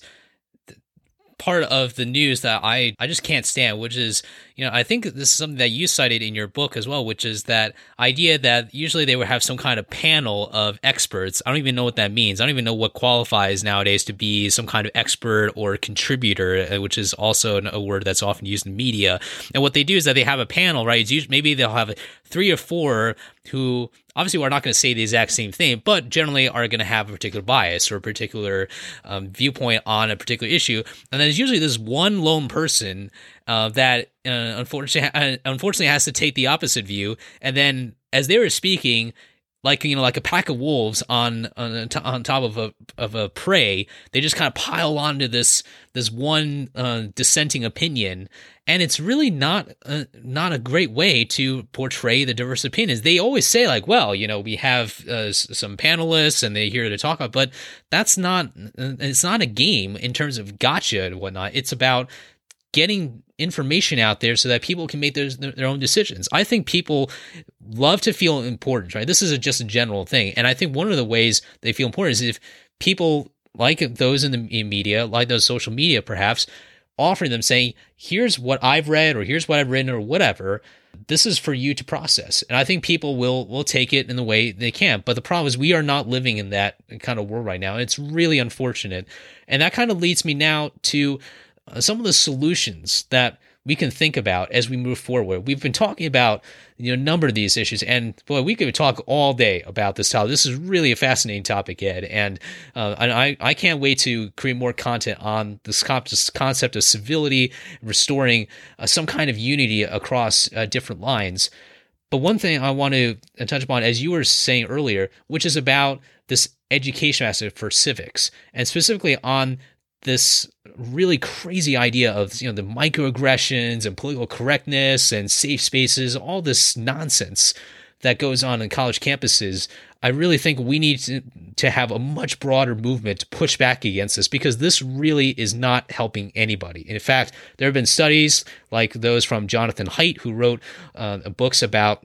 Speaker 1: part of the news that I, I just can't stand, which is, you know, I think this is something that you cited in your book as well, which is that idea that usually they would have some kind of panel of experts. I don't even know what that means. I don't even know what qualifies nowadays to be some kind of expert or contributor, uh, which is also a word that's often used in media. And what they do is that they have a panel, right? Usually, maybe they'll have three or four who obviously we're not going to say the exact same thing, but generally are going to have a particular bias or a particular um, viewpoint on a particular issue. And then there's usually this one lone person uh, that uh, unfortunately uh, unfortunately has to take the opposite view. And then as they were speaking, like you know like a pack of wolves on on, on top of a of a prey. They just kind of pile onto this this one uh, dissenting opinion. And it's really not a, not a great way to portray the diverse opinions. They always say like well you know we have uh, some panelists and they're here to talk about but that's not uh, it's not a game in terms of gotcha and whatnot. It's about getting information out there so that people can make their, their own decisions. I think people love to feel important, right? This is a, just a general thing. And I think one of the ways they feel important is if people like those in the media, like those social media perhaps, offering them saying, here's what I've read or here's what I've written or whatever. This is for you to process. And I think people will will take it in the way they can. But the problem is we are not living in that kind of world right now. It's really unfortunate. And that kind of leads me now to uh, some of the solutions that we can think about as we move forward. We've been talking about you know a number of these issues, and boy, we could talk all day about this topic. This is really a fascinating topic, Ed, and uh, and I I can't wait to create more content on this concept of civility, restoring uh, some kind of unity across uh, different lines. But one thing I want to touch upon, as you were saying earlier, which is about this education aspect for civics, and specifically on this really crazy idea of you know the microaggressions and political correctness and safe spaces, all this nonsense that goes on in college campuses. I really think we need to, to have a much broader movement to push back against this because this really is not helping anybody. In fact, there have been studies like those from Jonathan Haidt, who wrote uh, books about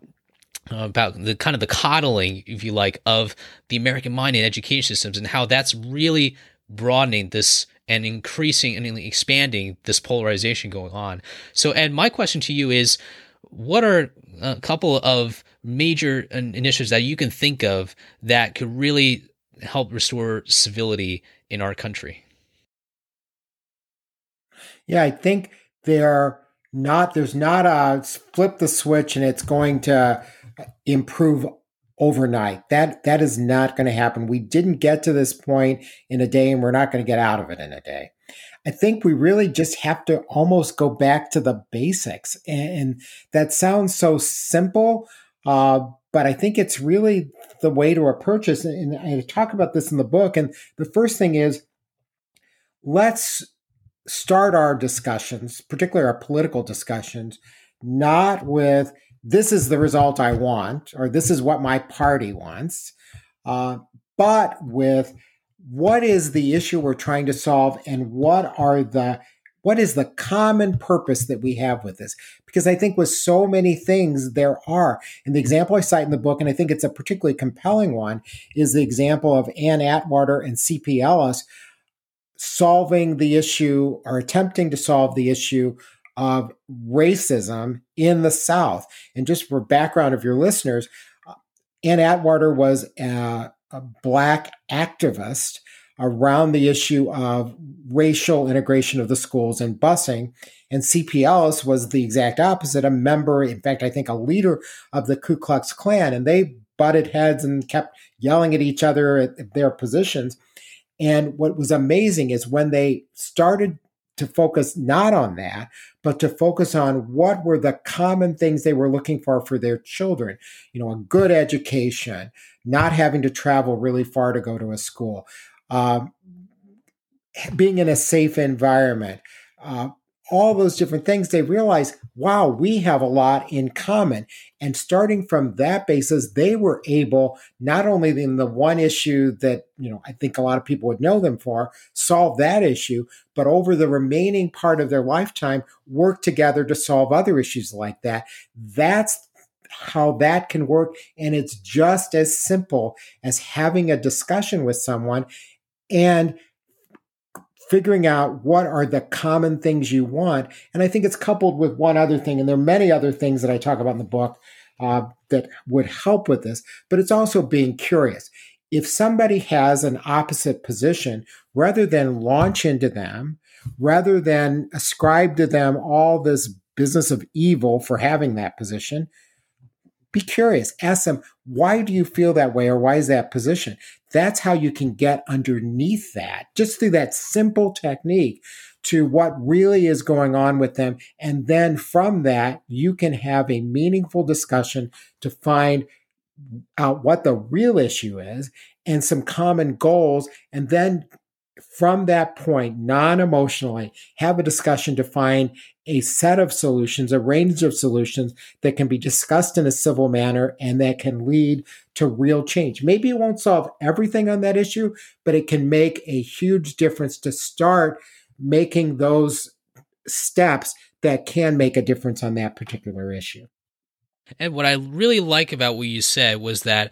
Speaker 1: uh, about the kind of the coddling, if you like, of the American mind and education systems and how that's really broadening this and increasing and expanding this polarization going on. So, Ed, my question to you is what are a couple of major uh, initiatives that you can think of that could really help restore civility in our country?
Speaker 2: Yeah, I think there not there's not a flip the switch and it's going to improve overnight. That that is not going to happen. We didn't get to this point in a day and we're not going to get out of it in a day. I think we really just have to almost go back to the basics. And, that sounds so simple, uh, but I think it's really the way to approach this. And I talk about this in the book. And the first thing is let's start our discussions, particularly our political discussions, not with this is the result I want or this is what my party wants, uh, but with what is the issue we're trying to solve and what are the what is the common purpose that we have with this? Because i think with so many things there are and the example i cite in the book and i think it's a particularly compelling one is the example of ann atwater and cp ellis solving the issue or attempting to solve the issue of racism in the south and just for background of your listeners uh, ann atwater was a, a black activist around the issue of racial integration of the schools and busing. And C.P. Ellis was the exact opposite, a member, in fact, I think a leader of the Ku Klux Klan. And they butted heads and kept yelling at each other at their positions. And what was amazing is when they started to focus not on that, but to focus on what were the common things they were looking for for their children. You know, a good education, not having to travel really far to go to a school, uh, being in a safe environment, uh, all those different things, they realize, wow, we have a lot in common. And starting from that basis, they were able, not only in the one issue that, you know, I think a lot of people would know them for, solve that issue, but over the remaining part of their lifetime, work together to solve other issues like that. That's how that can work. And it's just as simple as having a discussion with someone and figuring out what are the common things you want. And I think it's coupled with one other thing, and there are many other things that I talk about in the book uh, that would help with this, but it's also being curious. If somebody has an opposite position, rather than launch into them, rather than ascribe to them all this business of evil for having that position, be curious. Ask them, why do you feel that way or why is that position? That's how you can get underneath that, just through that simple technique to what really is going on with them. And then from that, you can have a meaningful discussion to find out what the real issue is and some common goals. And then from that point, non emotionally, have a discussion to find a set of solutions, a range of solutions that can be discussed in a civil manner and that can lead to real change. Maybe it won't solve everything on that issue, but it can make a huge difference to start making those steps that can make a difference on that particular issue.
Speaker 1: And what I really like about what you said was that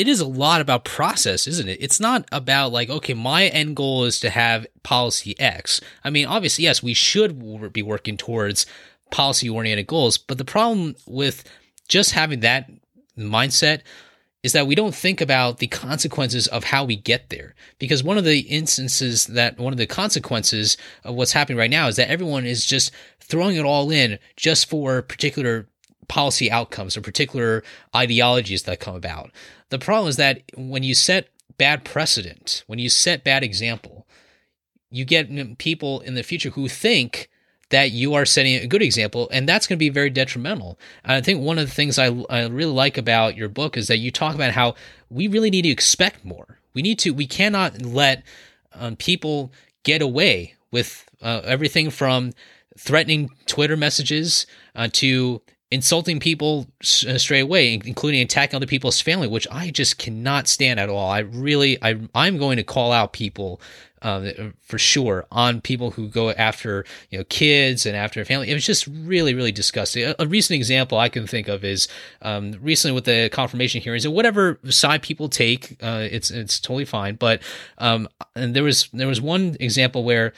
Speaker 1: it is a lot about process, isn't it? It's not about like, okay, my end goal is to have policy X. I mean, obviously, yes, we should be working towards policy oriented goals, but the problem with just having that mindset is that we don't think about the consequences of how we get there. Because one of the instances that one of the consequences of what's happening right now is that everyone is just throwing it all in just for particular policy outcomes or particular ideologies that come about. The problem is that when you set bad precedent, when you set bad example, you get people in the future who think that you are setting a good example, and that's going to be very detrimental. And I think one of the things I, I really like about your book is that you talk about how we really need to expect more. We need to, we cannot let um, people get away with uh, everything from threatening Twitter messages uh, to insulting people uh, straight away, including attacking other people's family, which I just cannot stand at all. I really, I, I'm going to call out people uh, for sure on people who go after you know kids and after family. It was just really, really disgusting. A, a recent example I can think of is um, recently with the confirmation hearings and whatever side people take, uh, it's it's totally fine. But um, and there was there was one example where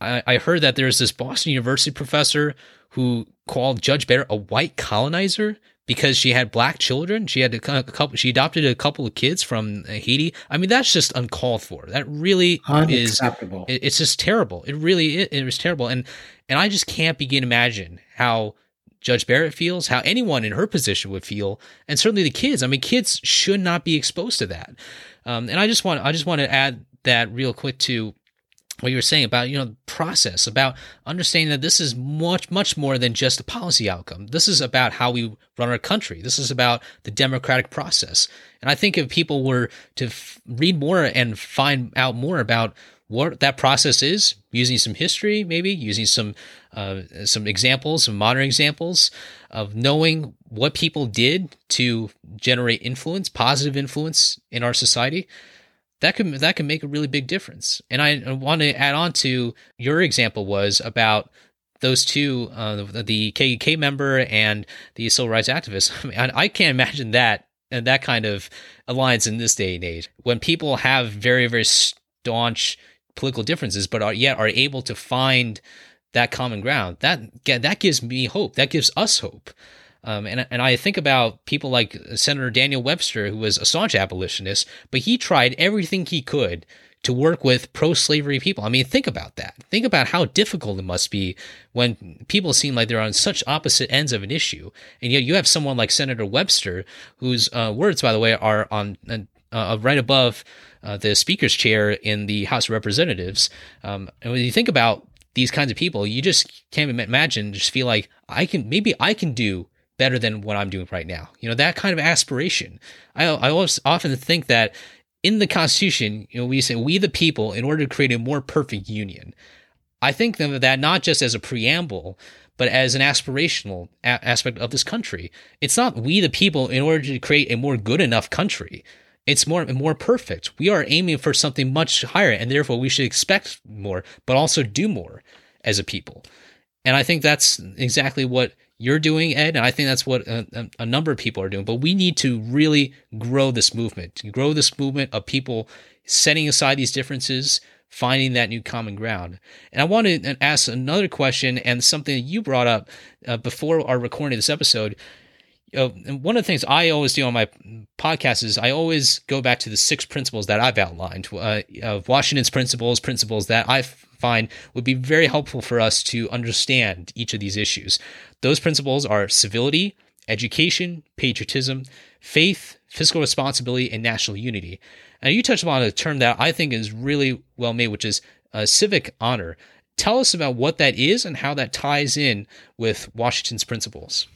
Speaker 1: I, I heard that there's this Boston University professor who called Judge Barrett a white colonizer because she had black children. She had a couple. She adopted a couple of kids from uh, Haiti. I mean, that's just uncalled for. That really is. Unacceptable. It's just terrible. It really it, it was terrible, and and I just can't begin to imagine how Judge Barrett feels, how anyone in her position would feel, and certainly the kids. I mean, kids should not be exposed to that. Um, and I just want I just want to add that real quick to what you were saying about you know process about understanding that this is much much more than just a policy outcome. This is about how we run our country. This is about the democratic process. And i think if people were to f- read more and find out more about what that process is using some history maybe using some uh, some examples some modern examples of knowing what people did to generate influence positive influence in our society that can that can make a really big difference. And I want to add on to your example was about those two, uh, the KKK member and the civil rights activist. I, mean, I can't imagine that and that kind of alliance in this day and age when people have very very staunch political differences, but are, yet are able to find that common ground. That that gives me hope. That gives us hope. Um, and and I think about people like Senator Daniel Webster, who was a staunch abolitionist, but he tried everything he could to work with pro-slavery people. I mean, think about that. Think about how difficult it must be when people seem like they're on such opposite ends of an issue, and yet you have someone like Senator Webster, whose uh, words, by the way, are on uh right above uh, the speaker's chair in the House of Representatives. Um, and when you think about these kinds of people, you just can't imagine. Just feel like I can maybe I can do better than what I'm doing right now. You know, that kind of aspiration. I, I always often think that in the Constitution, you know, we say we the people in order to create a more perfect union. I think that not just as a preamble, but as an aspirational a- aspect of this country. It's not we the people in order to create a more good enough country. It's more more perfect. We are aiming for something much higher, and therefore we should expect more, but also do more as a people. And I think that's exactly what you're doing, Ed, and I think that's what a, a, number of people are doing. But we need to really grow this movement, grow this movement of people setting aside these differences, finding that new common ground. And I want to ask another question, and something that you brought up uh, before our recording of this episode. Uh, and one of the things I always do on my podcast is I always go back to the six principles that I've outlined uh, of Washington's principles, principles that I've find would be very helpful for us to understand each of these issues. Those principles are civility, education, patriotism, faith, fiscal responsibility, and national unity. And you touched upon a term that I think is really well made, which is uh, civic honor. Tell us about what that is and how that ties in with Washington's principles.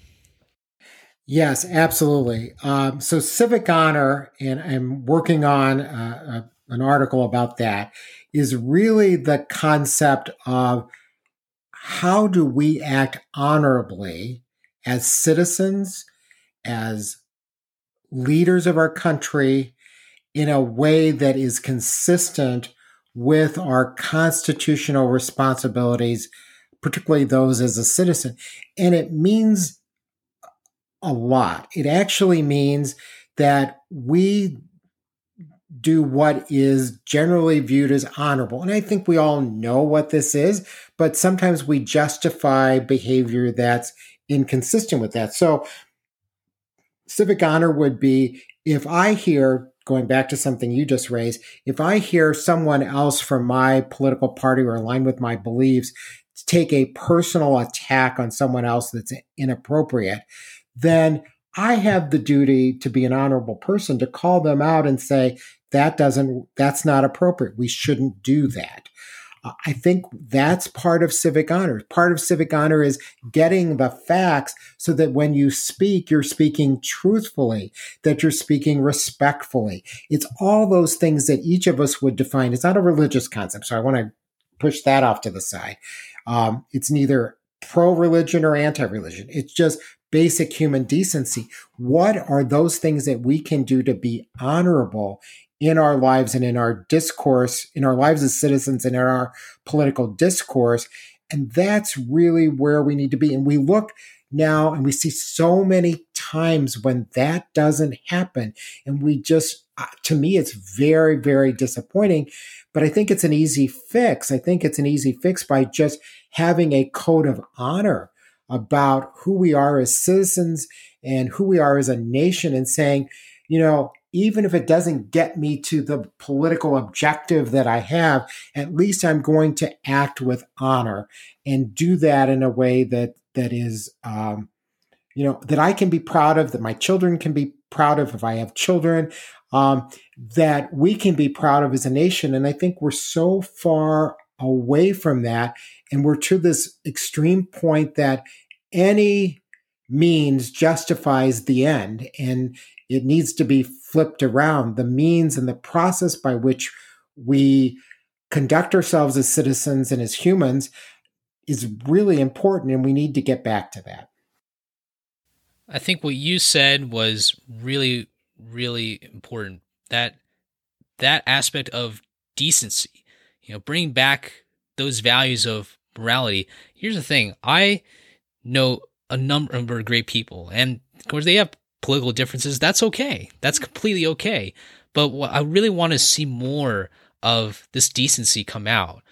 Speaker 2: Yes, absolutely. Um, so, civic honor, and I'm working on uh, uh an article about that, is really the concept of how do we act honorably as citizens, as leaders of our country, in a way that is consistent with our constitutional responsibilities, particularly those as a citizen. And it means a lot. It actually means that we do what is generally viewed as honorable. And I think we all know what this is, but sometimes we justify behavior that's inconsistent with that. So, civic honor would be if I hear, going back to something you just raised, if I hear someone else from my political party or aligned with my beliefs take a personal attack on someone else that's inappropriate, then I have the duty to be an honorable person to call them out and say, that doesn't, that's not appropriate. We shouldn't do that. Uh, I think that's part of civic honor. Part of civic honor is getting the facts so that when you speak, you're speaking truthfully, that you're speaking respectfully. It's all those things that each of us would define. It's not a religious concept. So I want to push that off to the side. Um, it's neither pro religion or anti religion. It's just basic human decency. What are those things that we can do to be honorable in our lives and in our discourse, in our lives as citizens and in our political discourse? And that's really where we need to be. And we look now and we see so many times when that doesn't happen. And we just, uh, to me, it's very, very disappointing. But I think it's an easy fix. I think it's an easy fix by just having a code of honor about who we are as citizens and who we are as a nation and saying, you know, even if it doesn't get me to the political objective that I have, at least I'm going to act with honor and do that in a way that that is, um, you know, that I can be proud of, that my children can be proud of if I have children, um, that we can be proud of as a nation. And I think we're so far away from that. And we're to this extreme point that any means justifies the end. And it needs to be flipped around. The means and the process by which we conduct ourselves as citizens and as humans is really important. And we need to get back to that.
Speaker 1: I think what you said was really, really important. That that aspect of decency you know, bring back those values of morality. Here's the thing I know a number of great people, and of course, they have political differences. That's okay. That's completely okay. But what I really want to see more of this decency come out.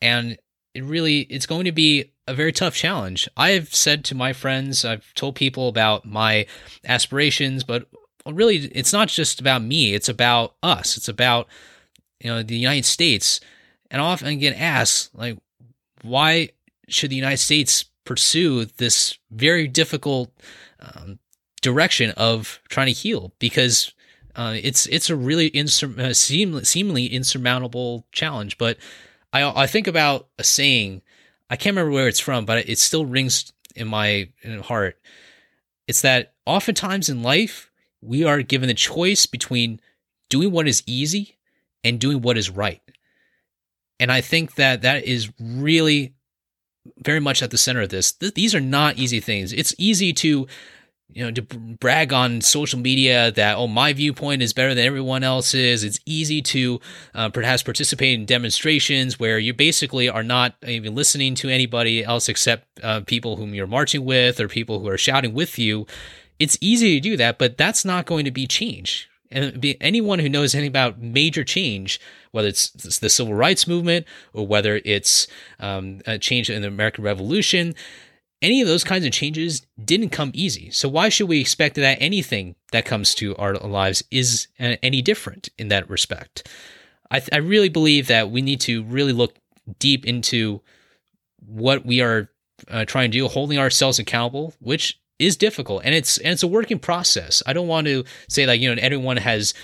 Speaker 1: And it really, it's going to be a very tough challenge. I've said to my friends, I've told people about my aspirations, but really, it's not just about me. It's about us. It's about, you know, the United States and I often get asked, like, why should the United States pursue this very difficult um, direction of trying to heal? Because uh, it's it's a really insur- uh, seem- seemingly insurmountable challenge. But I I think about a saying, I can't remember where it's from, but it still rings in my in heart. It's that oftentimes in life we are given the choice between doing what is easy and doing what is right. And I think that that is really very much at the center of this. Th- these are not easy things. It's easy to you know to brag on social media that oh my viewpoint is better than everyone else's it's easy to uh, perhaps participate in demonstrations where you basically are not even listening to anybody else except uh, people whom you're marching with or people who are shouting with you it's easy to do that but that's not going to be change and anyone who knows anything about major change, whether it's the civil rights movement or whether it's um, a change in the American Revolution, any of those kinds of changes didn't come easy. So why should we expect that anything that comes to our lives is uh, any different in that respect? I, th- I really believe that we need to really look deep into what we are uh, trying to do, holding ourselves accountable, which is difficult and it's and it's a working process. I don't want to say like you know everyone has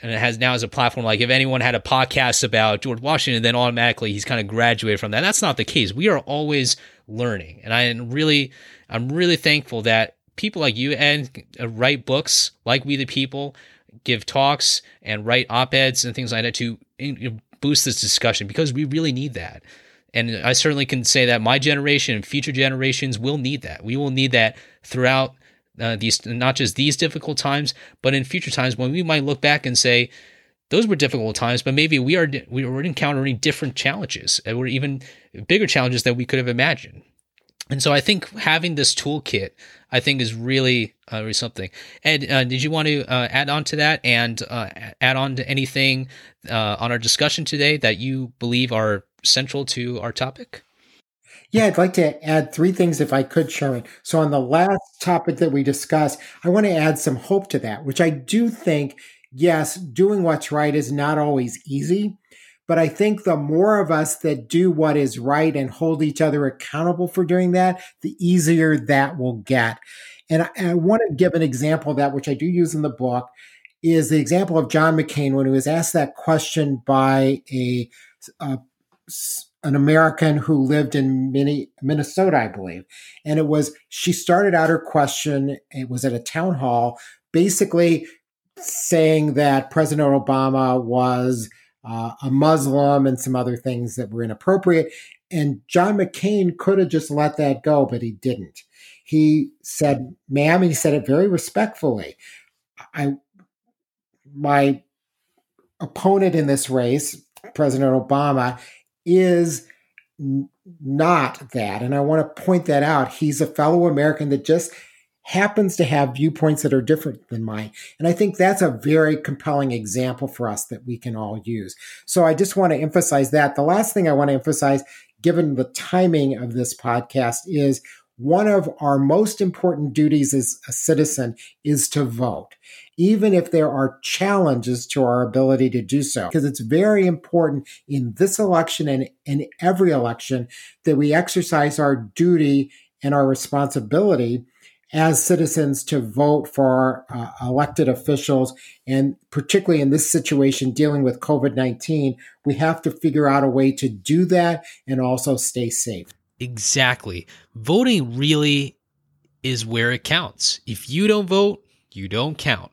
Speaker 1: and it has now as a platform like if anyone had a podcast about George Washington then automatically he's kind of graduated from that. That's not the case. We are always learning. And I am really I'm really thankful that people like you and uh, write books like We the People, give talks and write op-eds and things like that to boost this discussion because we really need that. And I certainly can say that my generation and future generations will need that. We will need that throughout uh, these, not just these difficult times, but in future times when we might look back and say, those were difficult times, but maybe we are we were encountering different challenges, or even bigger challenges that we could have imagined. And so I think having this toolkit, I think, is really uh, something. Ed, uh, did you want to uh, add on to that and uh, add on to anything uh, on our discussion today that you believe are central to our topic?
Speaker 2: Yeah, I'd like to add three things if I could, Sharon. So, on the last topic that we discussed, I want to add some hope to that, which I do think, yes, doing what's right is not always easy. But I think the more of us that do what is right and hold each other accountable for doing that, the easier that will get. And I, I want to give an example of that, which I do use in the book, is the example of John McCain when he was asked that question by a, a an American who lived in Minnesota, I believe. And it was, she started out her question, it was at a town hall, basically saying that President Obama was uh, a Muslim and some other things that were inappropriate. And John McCain could have just let that go, but he didn't. He said, ma'am, and he said it very respectfully. I, my opponent in this race, President Obama, is not that. And I want to point that out. He's a fellow American that just happens to have viewpoints that are different than mine. And I think that's a very compelling example for us that we can all use. So I just want to emphasize that. The last thing I want to emphasize, given the timing of this podcast, is one of our most important duties as a citizen is to vote even if there are challenges to our ability to do so. Because it's very important in this election and in every election that we exercise our duty and our responsibility as citizens to vote for uh, elected officials. And particularly in this situation dealing with COVID 19, we have to figure out a way to do that and also stay safe.
Speaker 1: Exactly. Voting really is where it counts. If you don't vote, you don't count.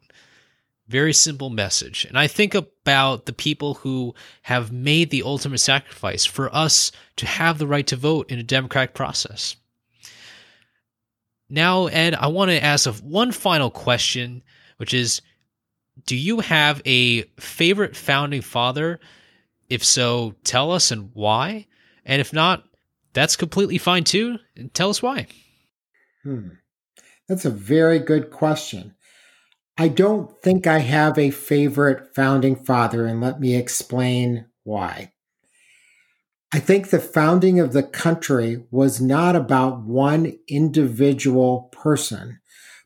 Speaker 1: Very simple message. And I think about the people who have made the ultimate sacrifice for us to have the right to vote in a democratic process. Now, Ed, I want to ask one final question, which is Do you have a favorite founding father? If so, tell us and why. And if not, that's completely fine too. Tell us why.
Speaker 2: Hmm. That's a very good question. I don't think I have a favorite founding father, and let me explain why. I think the founding of the country was not about one individual person,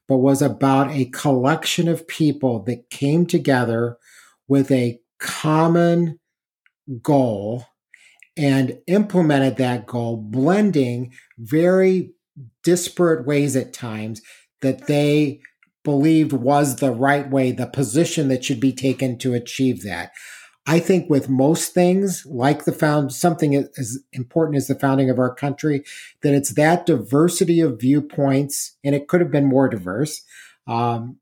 Speaker 2: but was about a collection of people that came together with a common goal and implemented that goal, blending very disparate ways at times that they believed was the right way, the position that should be taken to achieve that. I think with most things, like the found something as important as the founding of our country, that it's that diversity of viewpoints, and it could have been more diverse. Um,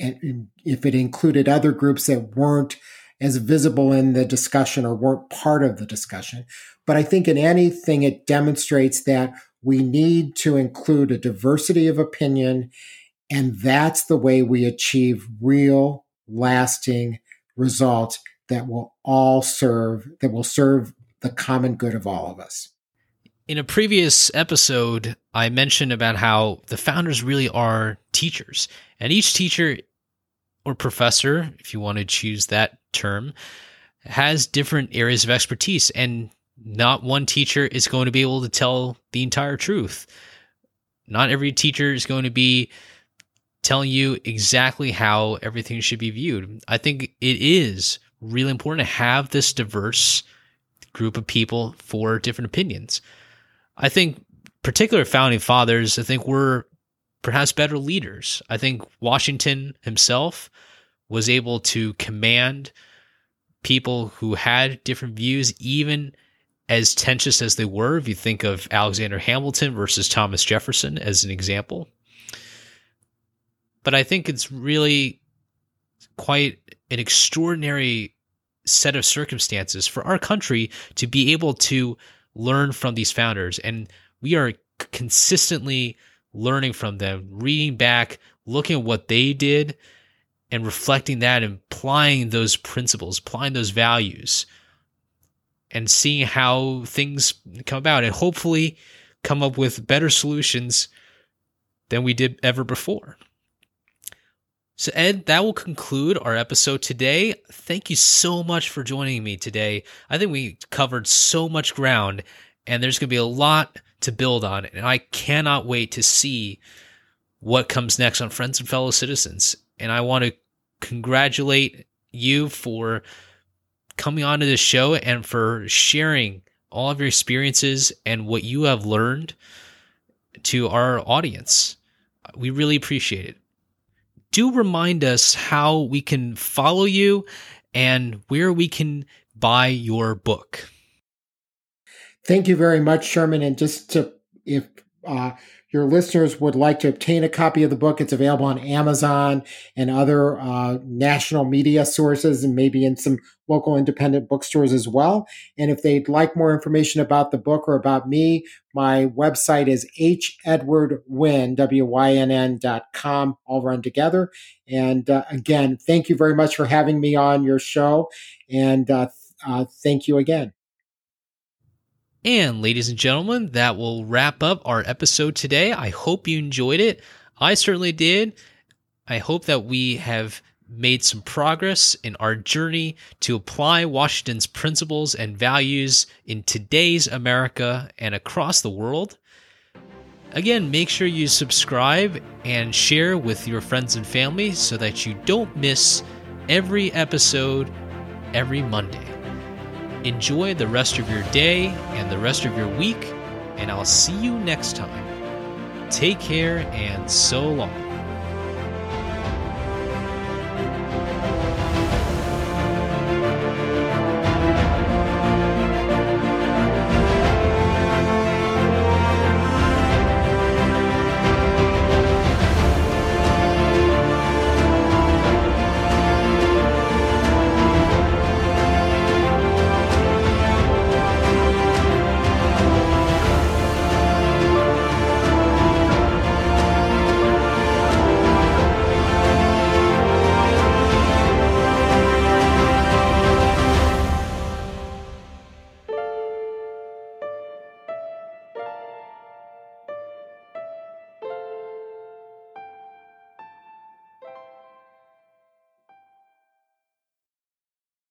Speaker 2: and if it included other groups that weren't as visible in the discussion or weren't part of the discussion. But I think in anything, it demonstrates that we need to include a diversity of opinion and that's the way we achieve real, lasting results that will all serve, that will serve the common good of all of us.
Speaker 1: In a previous episode, I mentioned about how the founders really are teachers, and each teacher or professor, if you want to choose that term, has different areas of expertise, and not one teacher is going to be able to tell the entire truth. Not every teacher is going to be telling you exactly how everything should be viewed. I think it is really important to have this diverse group of people for different opinions. I think particular founding fathers, I think were perhaps better leaders. I think Washington himself was able to command people who had different views, even as tenuous as they were. If you think of Alexander Hamilton versus Thomas Jefferson as an example, but I think it's really quite an extraordinary set of circumstances for our country to be able to learn from these founders. And we are consistently learning from them, reading back, looking at what they did, and reflecting that and applying those principles, applying those values, and seeing how things come about, and hopefully come up with better solutions than we did ever before. So, Ed, that will conclude our episode today. Thank you so much for joining me today. I think we covered so much ground, and there's going to be a lot to build on. And I cannot wait to see what comes next on Friends and Fellow Citizens. And I want to congratulate you for coming onto this show and for sharing all of your experiences and what you have learned to our audience. We really appreciate it do remind us how we can follow you and where we can buy your book.
Speaker 2: Thank you very much, Sherman. And just to, if uh, your listeners would like to obtain a copy of the book, it's available on Amazon and other uh, national media sources and maybe in some local independent bookstores as well. And if they'd like more information about the book or about me, my website is hedwardwynn, W-Y-N-N com, all run together. And uh, again, thank you very much for having me on your show. And uh, uh thank you again.
Speaker 1: And ladies and gentlemen, that will wrap up our episode today. I hope you enjoyed it. I certainly did. I hope that we have made some progress in our journey to apply Washington's principles and values in today's America and across the world. Again, make sure you subscribe and share with your friends and family so that you don't miss every episode every Monday. Enjoy the rest of your day and the rest of your week, and I'll see you next time. Take care and so long.